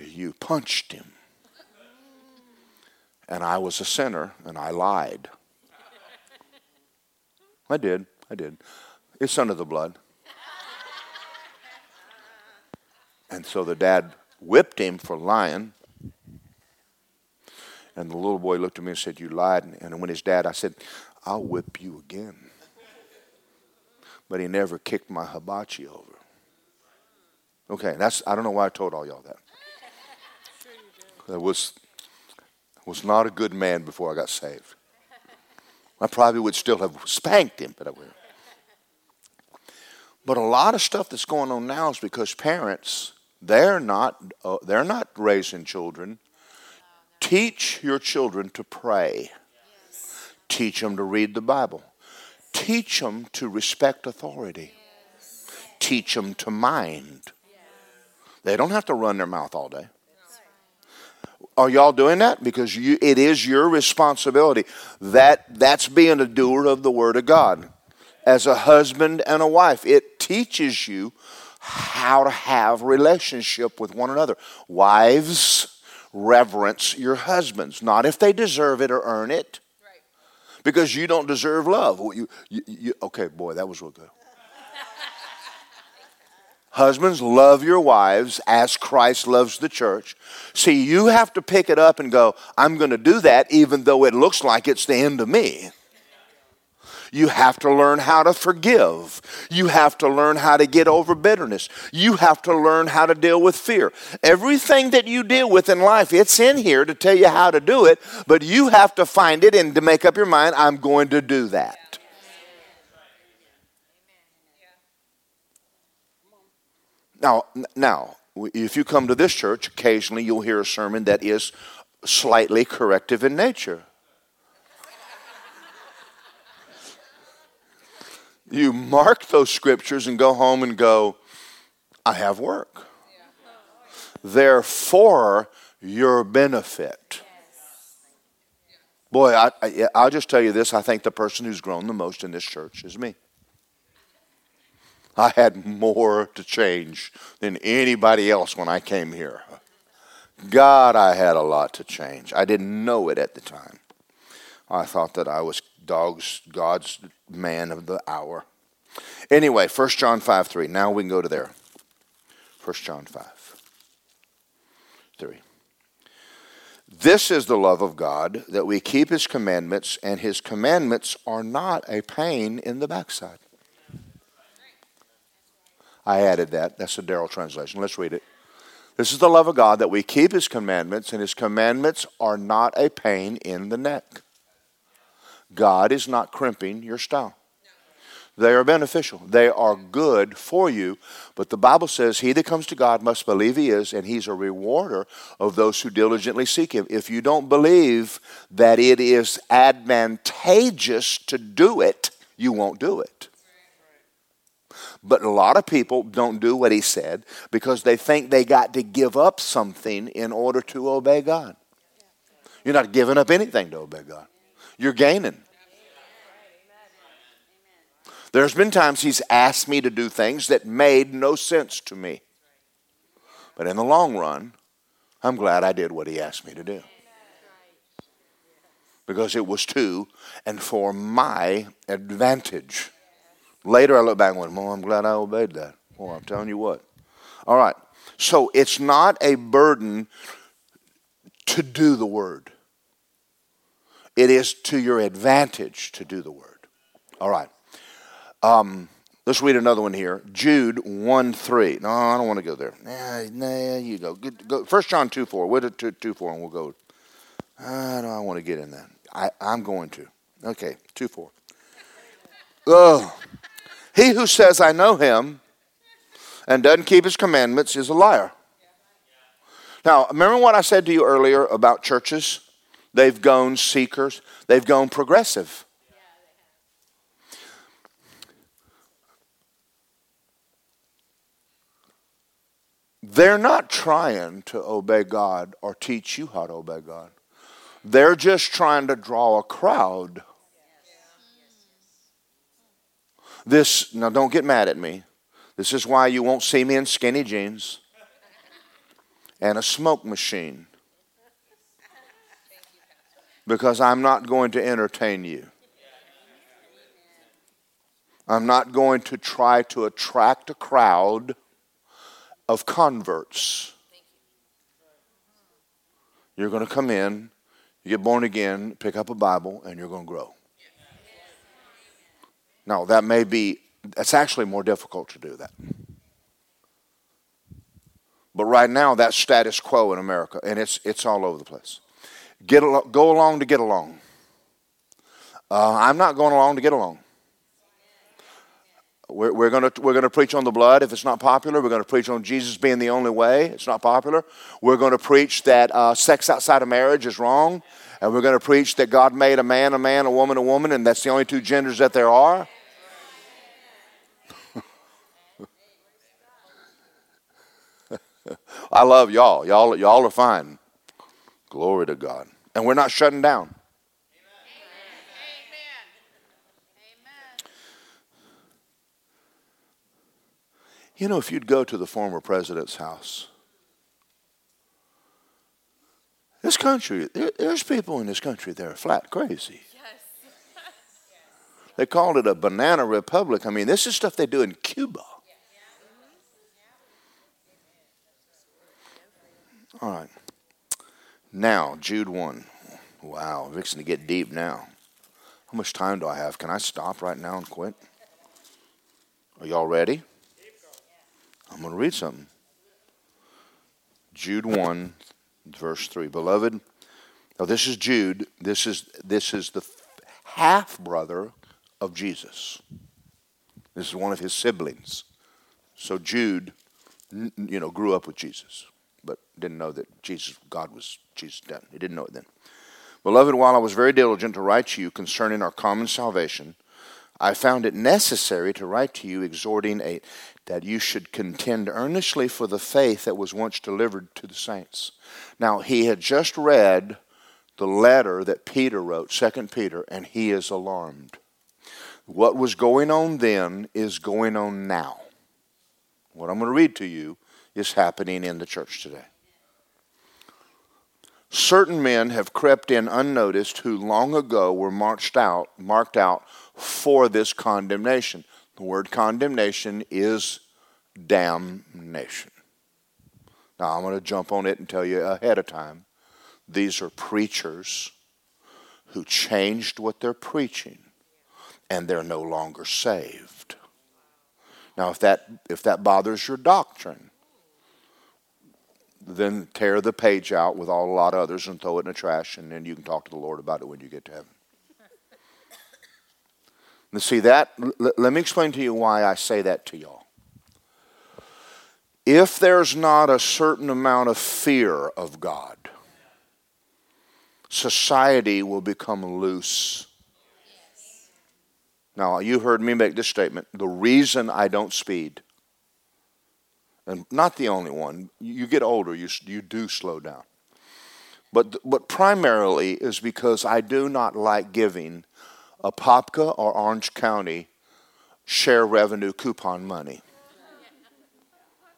you punched him. And I was a sinner and I lied. I did. I did. It's under the blood. And so the dad whipped him for lying. And the little boy looked at me and said, You lied. And when his dad, I said, I'll whip you again. But he never kicked my hibachi over. Okay, that's I don't know why I told all y'all that. I was, was not a good man before I got saved. I probably would still have spanked him, but I wouldn't. But a lot of stuff that's going on now is because parents they're not uh, they're not raising children. Teach your children to pray. Teach them to read the Bible. Teach them to respect authority. Teach them to mind. They don't have to run their mouth all day. Are y'all doing that? Because you, it is your responsibility. That, that's being a doer of the Word of God. As a husband and a wife, it teaches you how to have relationship with one another. Wives, reverence your husbands, not if they deserve it or earn it, because you don't deserve love. You, you, you, okay, boy, that was real good. Husbands, love your wives as Christ loves the church. See, you have to pick it up and go, I'm going to do that even though it looks like it's the end of me. You have to learn how to forgive. You have to learn how to get over bitterness. You have to learn how to deal with fear. Everything that you deal with in life, it's in here to tell you how to do it, but you have to find it and to make up your mind, I'm going to do that. Now, now, if you come to this church, occasionally you'll hear a sermon that is slightly corrective in nature. you mark those scriptures and go home and go, I have work. They're for your benefit. Boy, I, I, I'll just tell you this I think the person who's grown the most in this church is me. I had more to change than anybody else when I came here. God, I had a lot to change. I didn't know it at the time. I thought that I was dog's God's man of the hour. Anyway, 1 John 5 3. Now we can go to there. 1 John 5 3. This is the love of God, that we keep his commandments, and his commandments are not a pain in the backside. I added that. That's the Darrell translation. Let's read it. This is the love of God that we keep His commandments, and His commandments are not a pain in the neck. God is not crimping your style. They are beneficial. They are good for you. But the Bible says, He that comes to God must believe He is, and He's a rewarder of those who diligently seek Him. If you don't believe that it is advantageous to do it, you won't do it. But a lot of people don't do what he said because they think they got to give up something in order to obey God. You're not giving up anything to obey God, you're gaining. There's been times he's asked me to do things that made no sense to me. But in the long run, I'm glad I did what he asked me to do. Because it was to and for my advantage. Later I look back and went, Well, I'm glad I obeyed that. Well, I'm telling you what. All right. So it's not a burden to do the word. It is to your advantage to do the word. All right. Um, let's read another one here. Jude 1 3. No, I don't want to go there. Nah, nah you go. go. 1 John 2 4. We'll do 2, 2 4 and we'll go. I don't I want to get in that. I, I'm going to. Okay, 2 4. Oh. He who says, I know him, and doesn't keep his commandments is a liar. Now, remember what I said to you earlier about churches? They've gone seekers, they've gone progressive. They're not trying to obey God or teach you how to obey God. They're just trying to draw a crowd. This, now don't get mad at me. This is why you won't see me in skinny jeans and a smoke machine. Because I'm not going to entertain you. I'm not going to try to attract a crowd of converts. You're going to come in, you get born again, pick up a Bible, and you're going to grow. Now, that may be, it's actually more difficult to do that. But right now, that's status quo in America, and it's, it's all over the place. Get al- go along to get along. Uh, I'm not going along to get along. We're, we're going we're gonna preach on the blood if it's not popular. We're going to preach on Jesus being the only way. It's not popular. We're going to preach that uh, sex outside of marriage is wrong. And we're going to preach that God made a man a man, a woman a woman, and that's the only two genders that there are. I love y'all. Y'all, y'all are fine. Glory to God. And we're not shutting down. You know, if you'd go to the former president's house, this country, there's people in this country that are flat crazy. they called it a banana republic. I mean, this is stuff they do in Cuba. All right. Now, Jude 1. Wow, fixing to get deep now. How much time do I have? Can I stop right now and quit? Are y'all ready? I'm going to read something. Jude 1, verse 3. Beloved, now this is Jude. This is, this is the half brother of Jesus. This is one of his siblings. So Jude, you know, grew up with Jesus but didn't know that Jesus, God was Jesus. Done. He didn't know it then. Beloved, while I was very diligent to write to you concerning our common salvation, I found it necessary to write to you, exhorting a, that you should contend earnestly for the faith that was once delivered to the saints. Now, he had just read the letter that Peter wrote, Second Peter, and he is alarmed. What was going on then is going on now. What I'm going to read to you is happening in the church today. Certain men have crept in unnoticed who long ago were marched out, marked out for this condemnation. The word condemnation is damnation. Now, I'm going to jump on it and tell you ahead of time. These are preachers who changed what they're preaching, and they're no longer saved. Now, if that, if that bothers your doctrine, then tear the page out with all a lot of others and throw it in the trash, and then you can talk to the Lord about it when you get to heaven. Now, see that? L- let me explain to you why I say that to y'all. If there's not a certain amount of fear of God, society will become loose. Now, you heard me make this statement. The reason I don't speed and not the only one. You get older, you, you do slow down. But, but primarily is because I do not like giving Apopka or Orange County share revenue coupon money.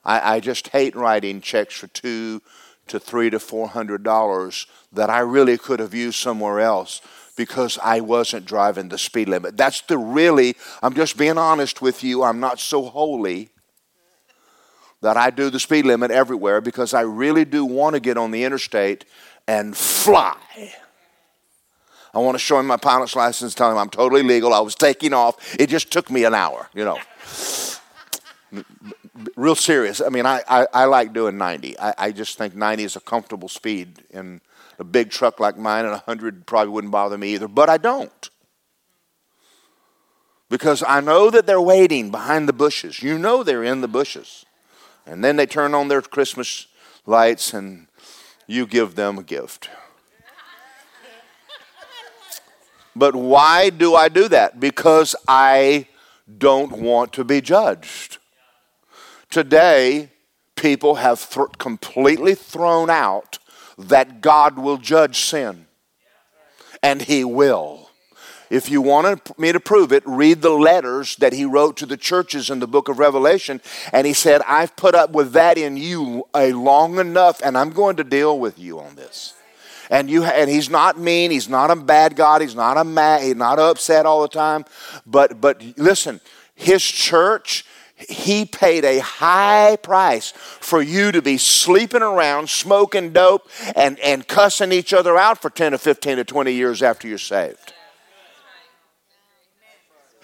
I, I just hate writing checks for two to three to four hundred dollars that I really could have used somewhere else because I wasn't driving the speed limit. That's the really, I'm just being honest with you, I'm not so holy that I do the speed limit everywhere because I really do want to get on the interstate and fly. I want to show him my pilot's license, tell him I'm totally legal. I was taking off. It just took me an hour, you know. Real serious. I mean, I, I, I like doing 90. I, I just think 90 is a comfortable speed. in a big truck like mine and 100 probably wouldn't bother me either. But I don't. Because I know that they're waiting behind the bushes. You know they're in the bushes. And then they turn on their Christmas lights and you give them a gift. But why do I do that? Because I don't want to be judged. Today, people have th- completely thrown out that God will judge sin. And He will. If you want me to prove it, read the letters that he wrote to the churches in the book of Revelation. And he said, I've put up with that in you a long enough, and I'm going to deal with you on this. And you and he's not mean he's not a bad god he's not a mad he's not upset all the time. But but listen his church he paid a high price for you to be sleeping around smoking dope and and cussing each other out for 10 to 15 to 20 years after you're saved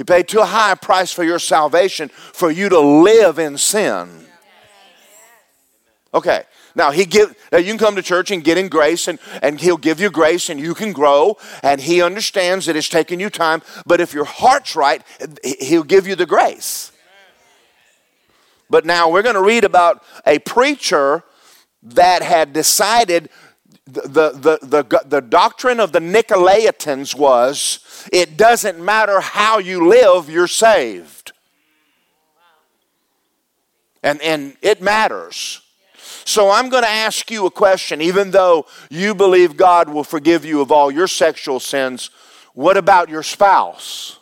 he paid too high a price for your salvation for you to live in sin okay now he give now you can come to church and get in grace and, and he'll give you grace and you can grow and he understands that it's taking you time, but if your heart's right, he'll give you the grace. But now we're going to read about a preacher that had decided the, the, the, the, doctrine of the Nicolaitans was it doesn't matter how you live, you're saved. And, and it matters. So I'm going to ask you a question. Even though you believe God will forgive you of all your sexual sins, what about your spouse?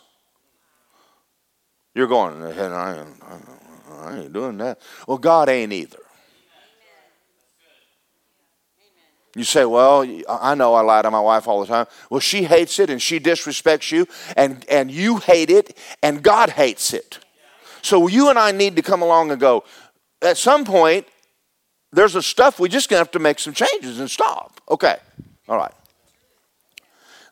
You're going, I ain't, I ain't doing that. Well, God ain't either. You say, Well, I know I lie to my wife all the time. Well, she hates it and she disrespects you, and, and you hate it, and God hates it. So you and I need to come along and go, at some point, there's a stuff we just gonna have to make some changes and stop. Okay, all right.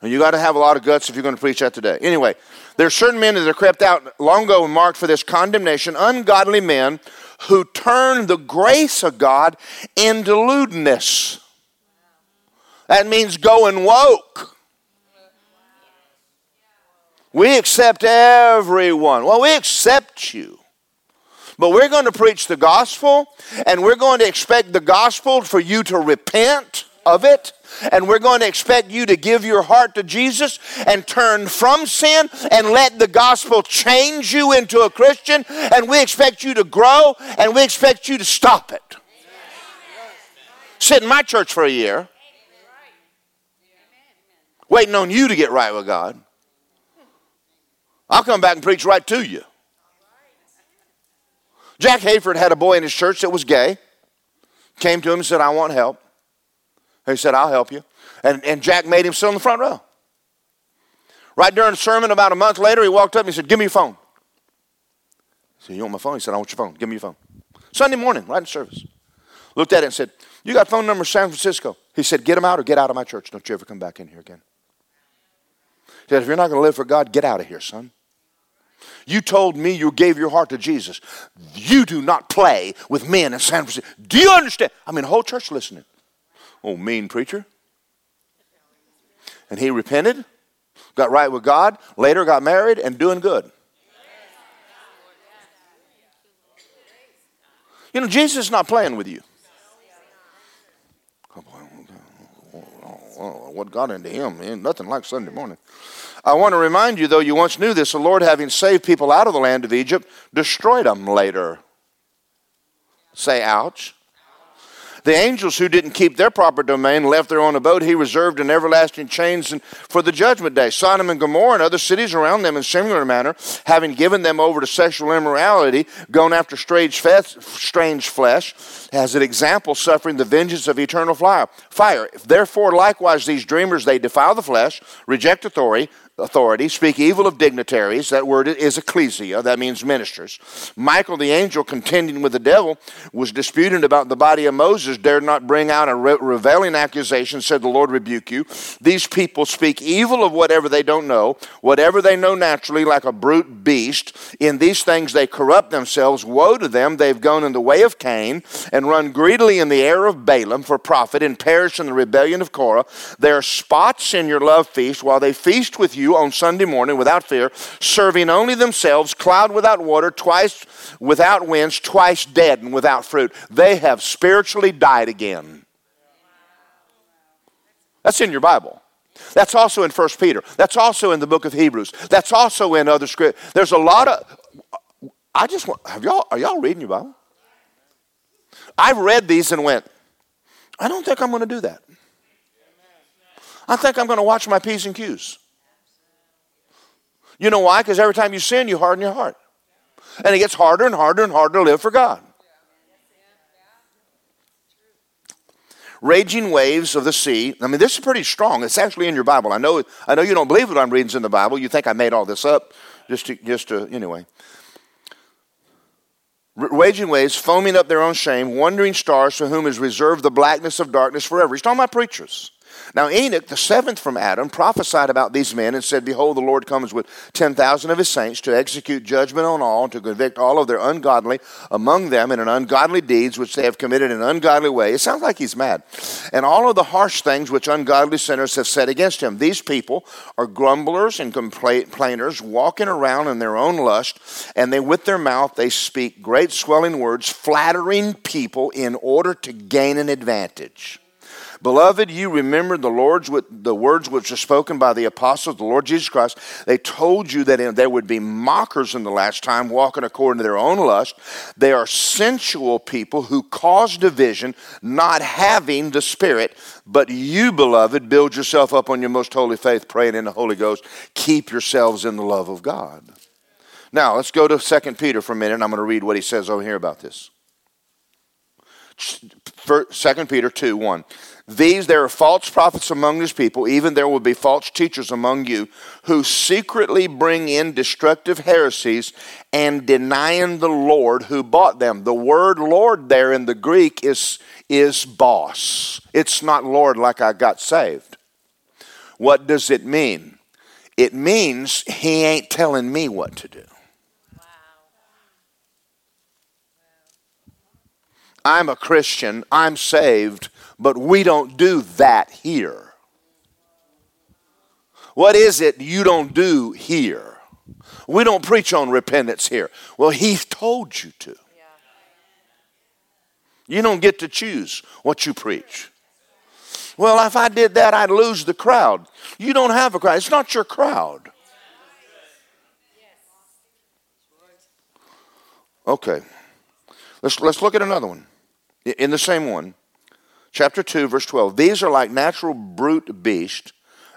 And you got to have a lot of guts if you're going to preach that today. Anyway, there are certain men that are crept out long ago and marked for this condemnation, ungodly men who turn the grace of God into lewdness. That means going woke. We accept everyone. Well, we accept you. But we're going to preach the gospel, and we're going to expect the gospel for you to repent of it. And we're going to expect you to give your heart to Jesus and turn from sin and let the gospel change you into a Christian. And we expect you to grow and we expect you to stop it. Sit in my church for a year, waiting on you to get right with God. I'll come back and preach right to you. Jack Hayford had a boy in his church that was gay. Came to him and said, I want help. He said, I'll help you. And, and Jack made him sit on the front row. Right during the sermon, about a month later, he walked up and he said, Give me your phone. I said, You want my phone? He said, I want your phone. Give me your phone. Sunday morning, right in service. Looked at it and said, You got phone number San Francisco. He said, Get him out or get out of my church. Don't you ever come back in here again. Said, If you're not going to live for God, get out of here, son. You told me you gave your heart to Jesus. You do not play with men in San Francisco. Do you understand? I mean, the whole church listening. Oh, mean preacher. And he repented, got right with God, later got married, and doing good. You know, Jesus is not playing with you. What got into him? Ain't nothing like Sunday morning. I want to remind you, though you once knew this, the Lord, having saved people out of the land of Egypt, destroyed them later. Say, ouch. The angels who didn't keep their proper domain left their own abode. He reserved in everlasting chains for the judgment day. Sodom and Gomorrah and other cities around them in similar manner, having given them over to sexual immorality, gone after strange flesh, as an example, suffering the vengeance of eternal fire. Therefore, likewise, these dreamers, they defile the flesh, reject authority, authority, speak evil of dignitaries. That word is ecclesia, that means ministers. Michael the angel, contending with the devil, was disputing about the body of Moses, dared not bring out a re- reveling accusation, said, The Lord rebuke you. These people speak evil of whatever they don't know, whatever they know naturally, like a brute beast. In these things they corrupt themselves. Woe to them, they've gone in the way of Cain and run greedily in the air of Balaam for profit and perish in the rebellion of Korah. There are spots in your love feast while they feast with you you on Sunday morning without fear, serving only themselves, cloud without water, twice without winds, twice dead and without fruit. They have spiritually died again. That's in your Bible. That's also in 1 Peter. That's also in the book of Hebrews. That's also in other script. There's a lot of I just want have y'all are y'all reading your Bible? I've read these and went, I don't think I'm going to do that. I think I'm going to watch my P's and Q's. You know why? Because every time you sin, you harden your heart. And it gets harder and harder and harder to live for God. Raging waves of the sea. I mean, this is pretty strong. It's actually in your Bible. I know, I know you don't believe what I'm reading in the Bible. You think I made all this up just to, just to anyway. Raging waves, foaming up their own shame, wandering stars for whom is reserved the blackness of darkness forever. He's talking about preachers. Now, Enoch, the seventh from Adam, prophesied about these men and said, Behold, the Lord comes with 10,000 of his saints to execute judgment on all, and to convict all of their ungodly among them in an ungodly deeds which they have committed in an ungodly way. It sounds like he's mad. And all of the harsh things which ungodly sinners have said against him. These people are grumblers and complainers, walking around in their own lust, and they with their mouth they speak great swelling words, flattering people in order to gain an advantage. Beloved, you remember the Lord's the words which were spoken by the apostles, the Lord Jesus Christ. They told you that there would be mockers in the last time, walking according to their own lust. They are sensual people who cause division, not having the Spirit. But you, beloved, build yourself up on your most holy faith, praying in the Holy Ghost. Keep yourselves in the love of God. Now, let's go to 2 Peter for a minute. and I'm going to read what he says over here about this. 2 Peter 2 1. These, there are false prophets among this people, even there will be false teachers among you, who secretly bring in destructive heresies and denying the Lord who bought them. The word Lord there in the Greek is, is boss. It's not Lord like I got saved. What does it mean? It means he ain't telling me what to do. I'm a Christian, I'm saved but we don't do that here. What is it you don't do here? We don't preach on repentance here. Well, He told you to. You don't get to choose what you preach. Well, if I did that, I'd lose the crowd. You don't have a crowd, it's not your crowd. Okay. Let's, let's look at another one. In the same one. Chapter 2, verse 12. These are like natural brute beasts,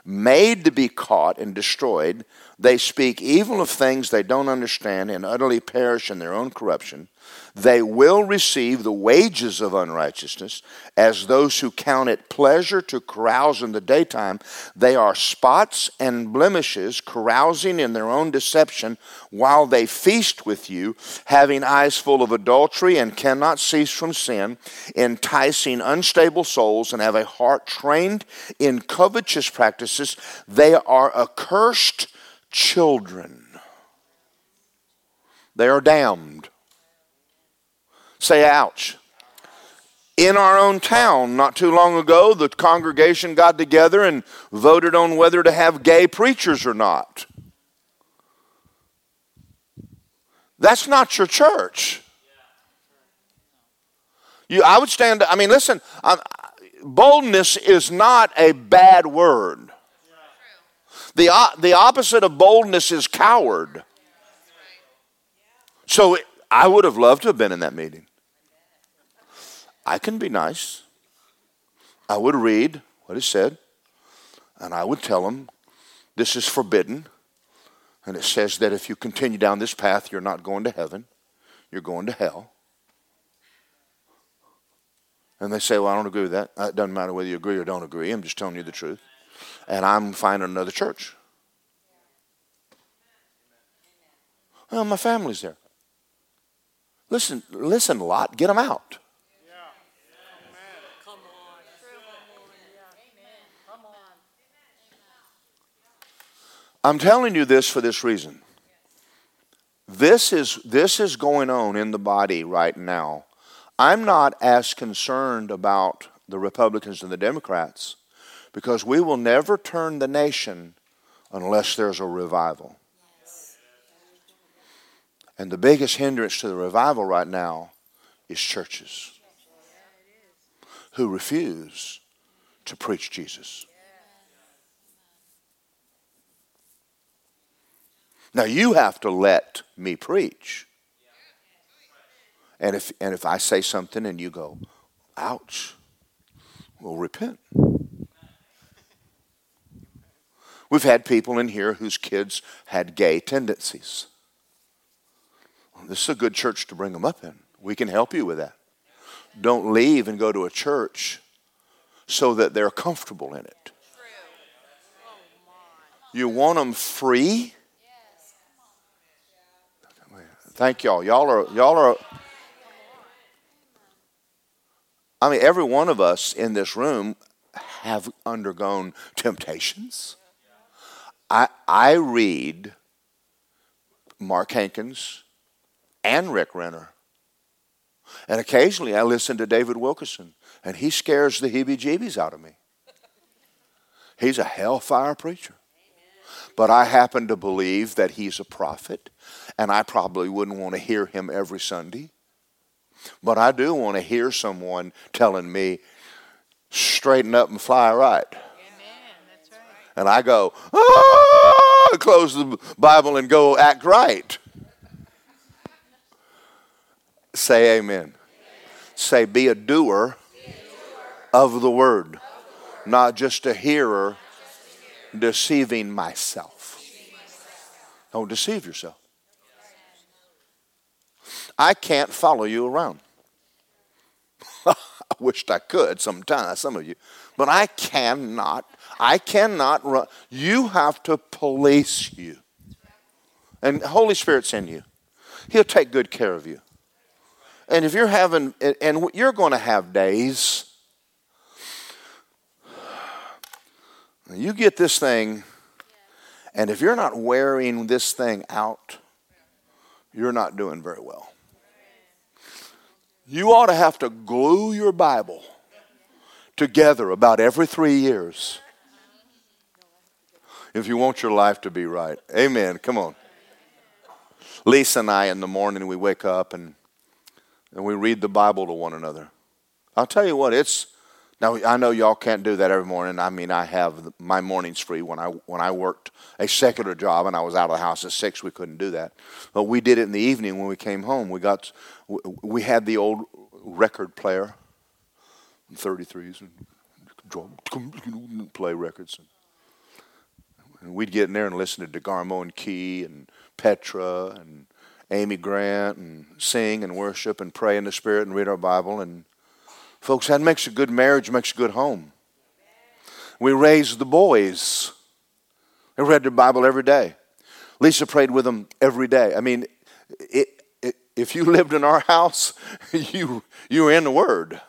made to be caught and destroyed. They speak evil of things they don't understand and utterly perish in their own corruption. They will receive the wages of unrighteousness as those who count it pleasure to carouse in the daytime. They are spots and blemishes, carousing in their own deception while they feast with you, having eyes full of adultery and cannot cease from sin, enticing unstable souls and have a heart trained in covetous practices. They are accursed children. They are damned. Say, ouch. In our own town, not too long ago, the congregation got together and voted on whether to have gay preachers or not. That's not your church. You, I would stand, I mean, listen, I'm, boldness is not a bad word. The, the opposite of boldness is coward. So I would have loved to have been in that meeting. I can be nice. I would read what is said, and I would tell them this is forbidden. And it says that if you continue down this path, you're not going to heaven, you're going to hell. And they say, Well, I don't agree with that. Uh, it doesn't matter whether you agree or don't agree. I'm just telling you the truth. And I'm finding another church. Well, my family's there. Listen, listen, Lot, get them out. I'm telling you this for this reason. This is, this is going on in the body right now. I'm not as concerned about the Republicans and the Democrats because we will never turn the nation unless there's a revival. And the biggest hindrance to the revival right now is churches who refuse to preach Jesus. Now you have to let me preach. And if, and if I say something and you go, ouch, we'll repent. We've had people in here whose kids had gay tendencies. This is a good church to bring them up in. We can help you with that. Don't leave and go to a church so that they're comfortable in it. You want them free? Thank y'all. Y'all are y'all are I mean every one of us in this room have undergone temptations. I I read Mark Hankins and Rick Renner. And occasionally I listen to David Wilkerson, and he scares the heebie jeebies out of me. He's a hellfire preacher. But I happen to believe that he's a prophet, and I probably wouldn't want to hear him every Sunday. But I do want to hear someone telling me, straighten up and fly right. And I go, ah, close the Bible and go act right. Say amen. amen. Say, be a doer, be a doer of, the of the word, not just a hearer deceiving myself. Don't deceive yourself. I can't follow you around. I wished I could sometimes, some of you. But I cannot. I cannot run. You have to police you. And Holy Spirit's in you. He'll take good care of you. And if you're having, and you're going to have days You get this thing, and if you're not wearing this thing out, you're not doing very well. You ought to have to glue your Bible together about every three years if you want your life to be right. Amen. Come on. Lisa and I, in the morning, we wake up and, and we read the Bible to one another. I'll tell you what, it's now I know y'all can't do that every morning. I mean, I have my mornings free. When I when I worked a secular job and I was out of the house at six, we couldn't do that. But we did it in the evening when we came home. We got we had the old record player, 33s, and play records. And we'd get in there and listen to DeGarmo and Key and Petra and Amy Grant and sing and worship and pray in the Spirit and read our Bible and Folks, that makes a good marriage, makes a good home. We raised the boys. They read their Bible every day. Lisa prayed with them every day. I mean, it, it, if you lived in our house, you, you were in the Word.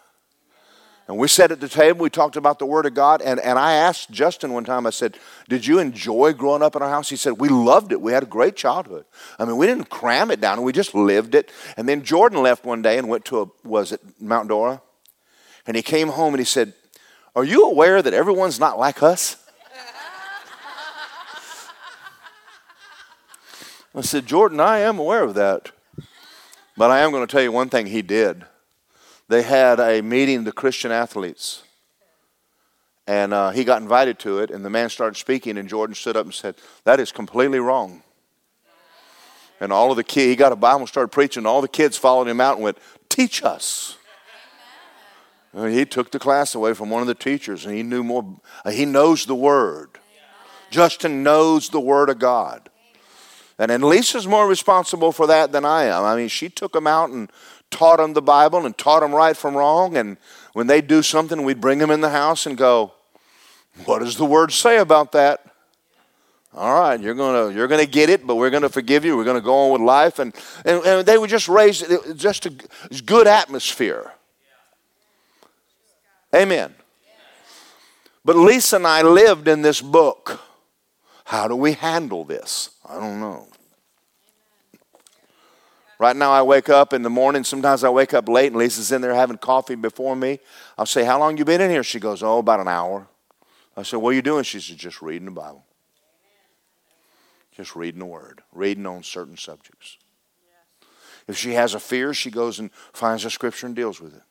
And we sat at the table, we talked about the Word of God, and, and I asked Justin one time, I said, Did you enjoy growing up in our house? He said, We loved it. We had a great childhood. I mean, we didn't cram it down, we just lived it. And then Jordan left one day and went to a, was it Mount Dora? And he came home and he said, Are you aware that everyone's not like us? I said, Jordan, I am aware of that. But I am going to tell you one thing he did. They had a meeting, the Christian athletes. And uh, he got invited to it, and the man started speaking, and Jordan stood up and said, That is completely wrong. And all of the kids, he got a Bible and started preaching, and all the kids followed him out and went, Teach us. Uh, He took the class away from one of the teachers, and he knew more. uh, He knows the Word. Justin knows the Word of God. And then Lisa's more responsible for that than I am. I mean, she took him out and taught them the Bible and taught them right from wrong. And when they do something, we'd bring them in the house and go, What does the Word say about that? All right, you're gonna you're gonna get it, but we're gonna forgive you. We're gonna go on with life, and and, and they would just raise it just a good atmosphere. Amen. But Lisa and I lived in this book. How do we handle this? I don't know. Right now, I wake up in the morning. Sometimes I wake up late, and Lisa's in there having coffee before me. I'll say, "How long you been in here?" She goes, "Oh, about an hour." I said, "What are you doing?" She said, "Just reading the Bible." Just reading the Word, reading on certain subjects. If she has a fear, she goes and finds a scripture and deals with it.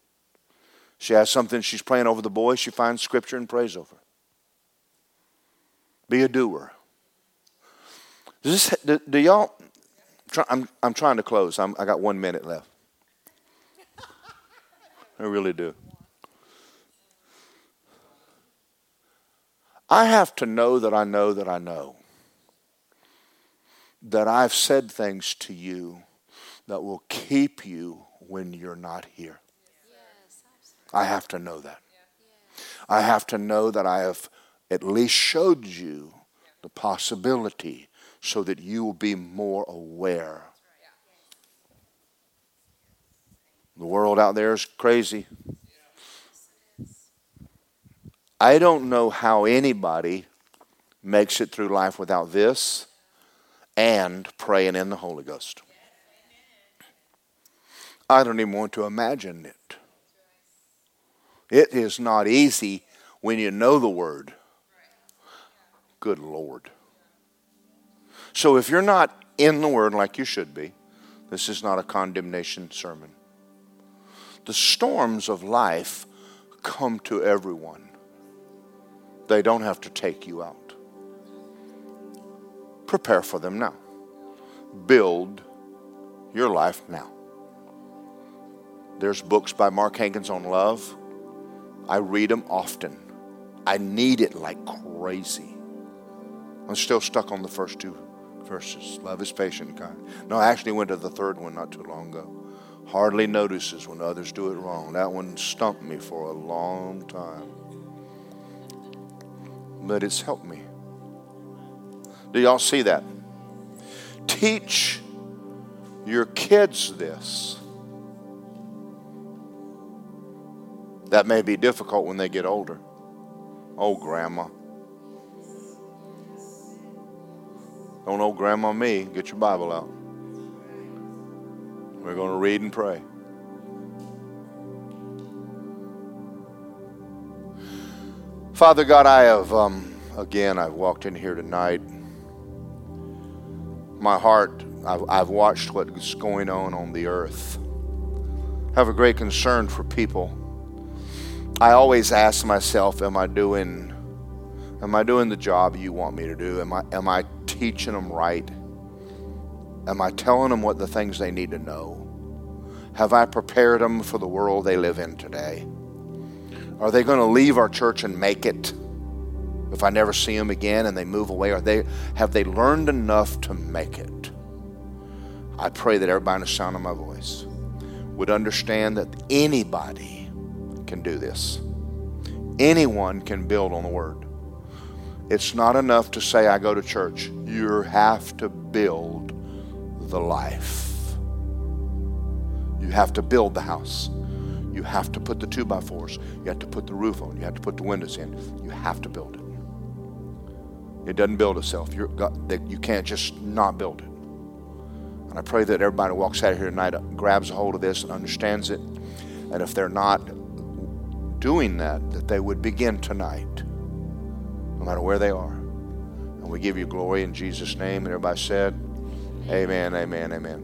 She has something she's praying over the boy, she finds scripture and prays over. Be a doer. Does this, do, do y'all? Try, I'm, I'm trying to close. I'm, I got one minute left. I really do. I have to know that I know that I know that I've said things to you that will keep you when you're not here. I have to know that. I have to know that I have at least showed you the possibility so that you will be more aware. The world out there is crazy. I don't know how anybody makes it through life without this and praying in the Holy Ghost. I don't even want to imagine it. It is not easy when you know the Word. Good Lord. So if you're not in the Word like you should be, this is not a condemnation sermon. The storms of life come to everyone, they don't have to take you out. Prepare for them now. Build your life now. There's books by Mark Hankins on love. I read them often. I need it like crazy. I'm still stuck on the first two verses. Love is patient and kind. No, I actually went to the third one not too long ago. Hardly notices when others do it wrong. That one stumped me for a long time. But it's helped me. Do y'all see that? Teach your kids this. That may be difficult when they get older. Oh, grandma. Don't old grandma me. Get your Bible out. We're going to read and pray. Father God, I have, um, again, I've walked in here tonight. My heart, I've, I've watched what's going on on the earth. I have a great concern for people. I always ask myself, am I doing am I doing the job you want me to do? Am I am I teaching them right? Am I telling them what the things they need to know? Have I prepared them for the world they live in today? Are they going to leave our church and make it? If I never see them again and they move away, are they have they learned enough to make it? I pray that everybody in the sound of my voice would understand that anybody can do this. Anyone can build on the word. It's not enough to say, I go to church. You have to build the life. You have to build the house. You have to put the two by fours. You have to put the roof on. You have to put the windows in. You have to build it. It doesn't build itself. You're, you can't just not build it. And I pray that everybody walks out of here tonight grabs a hold of this and understands it. And if they're not doing that, that they would begin tonight, no matter where they are. And we give you glory in Jesus' name. And everybody said, Amen, amen, amen.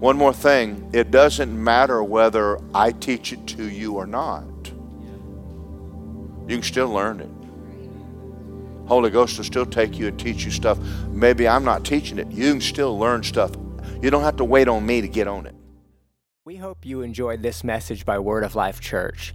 One more thing it doesn't matter whether I teach it to you or not, you can still learn it. Holy Ghost will still take you and teach you stuff. Maybe I'm not teaching it. You can still learn stuff. You don't have to wait on me to get on it. We hope you enjoyed this message by Word of Life Church.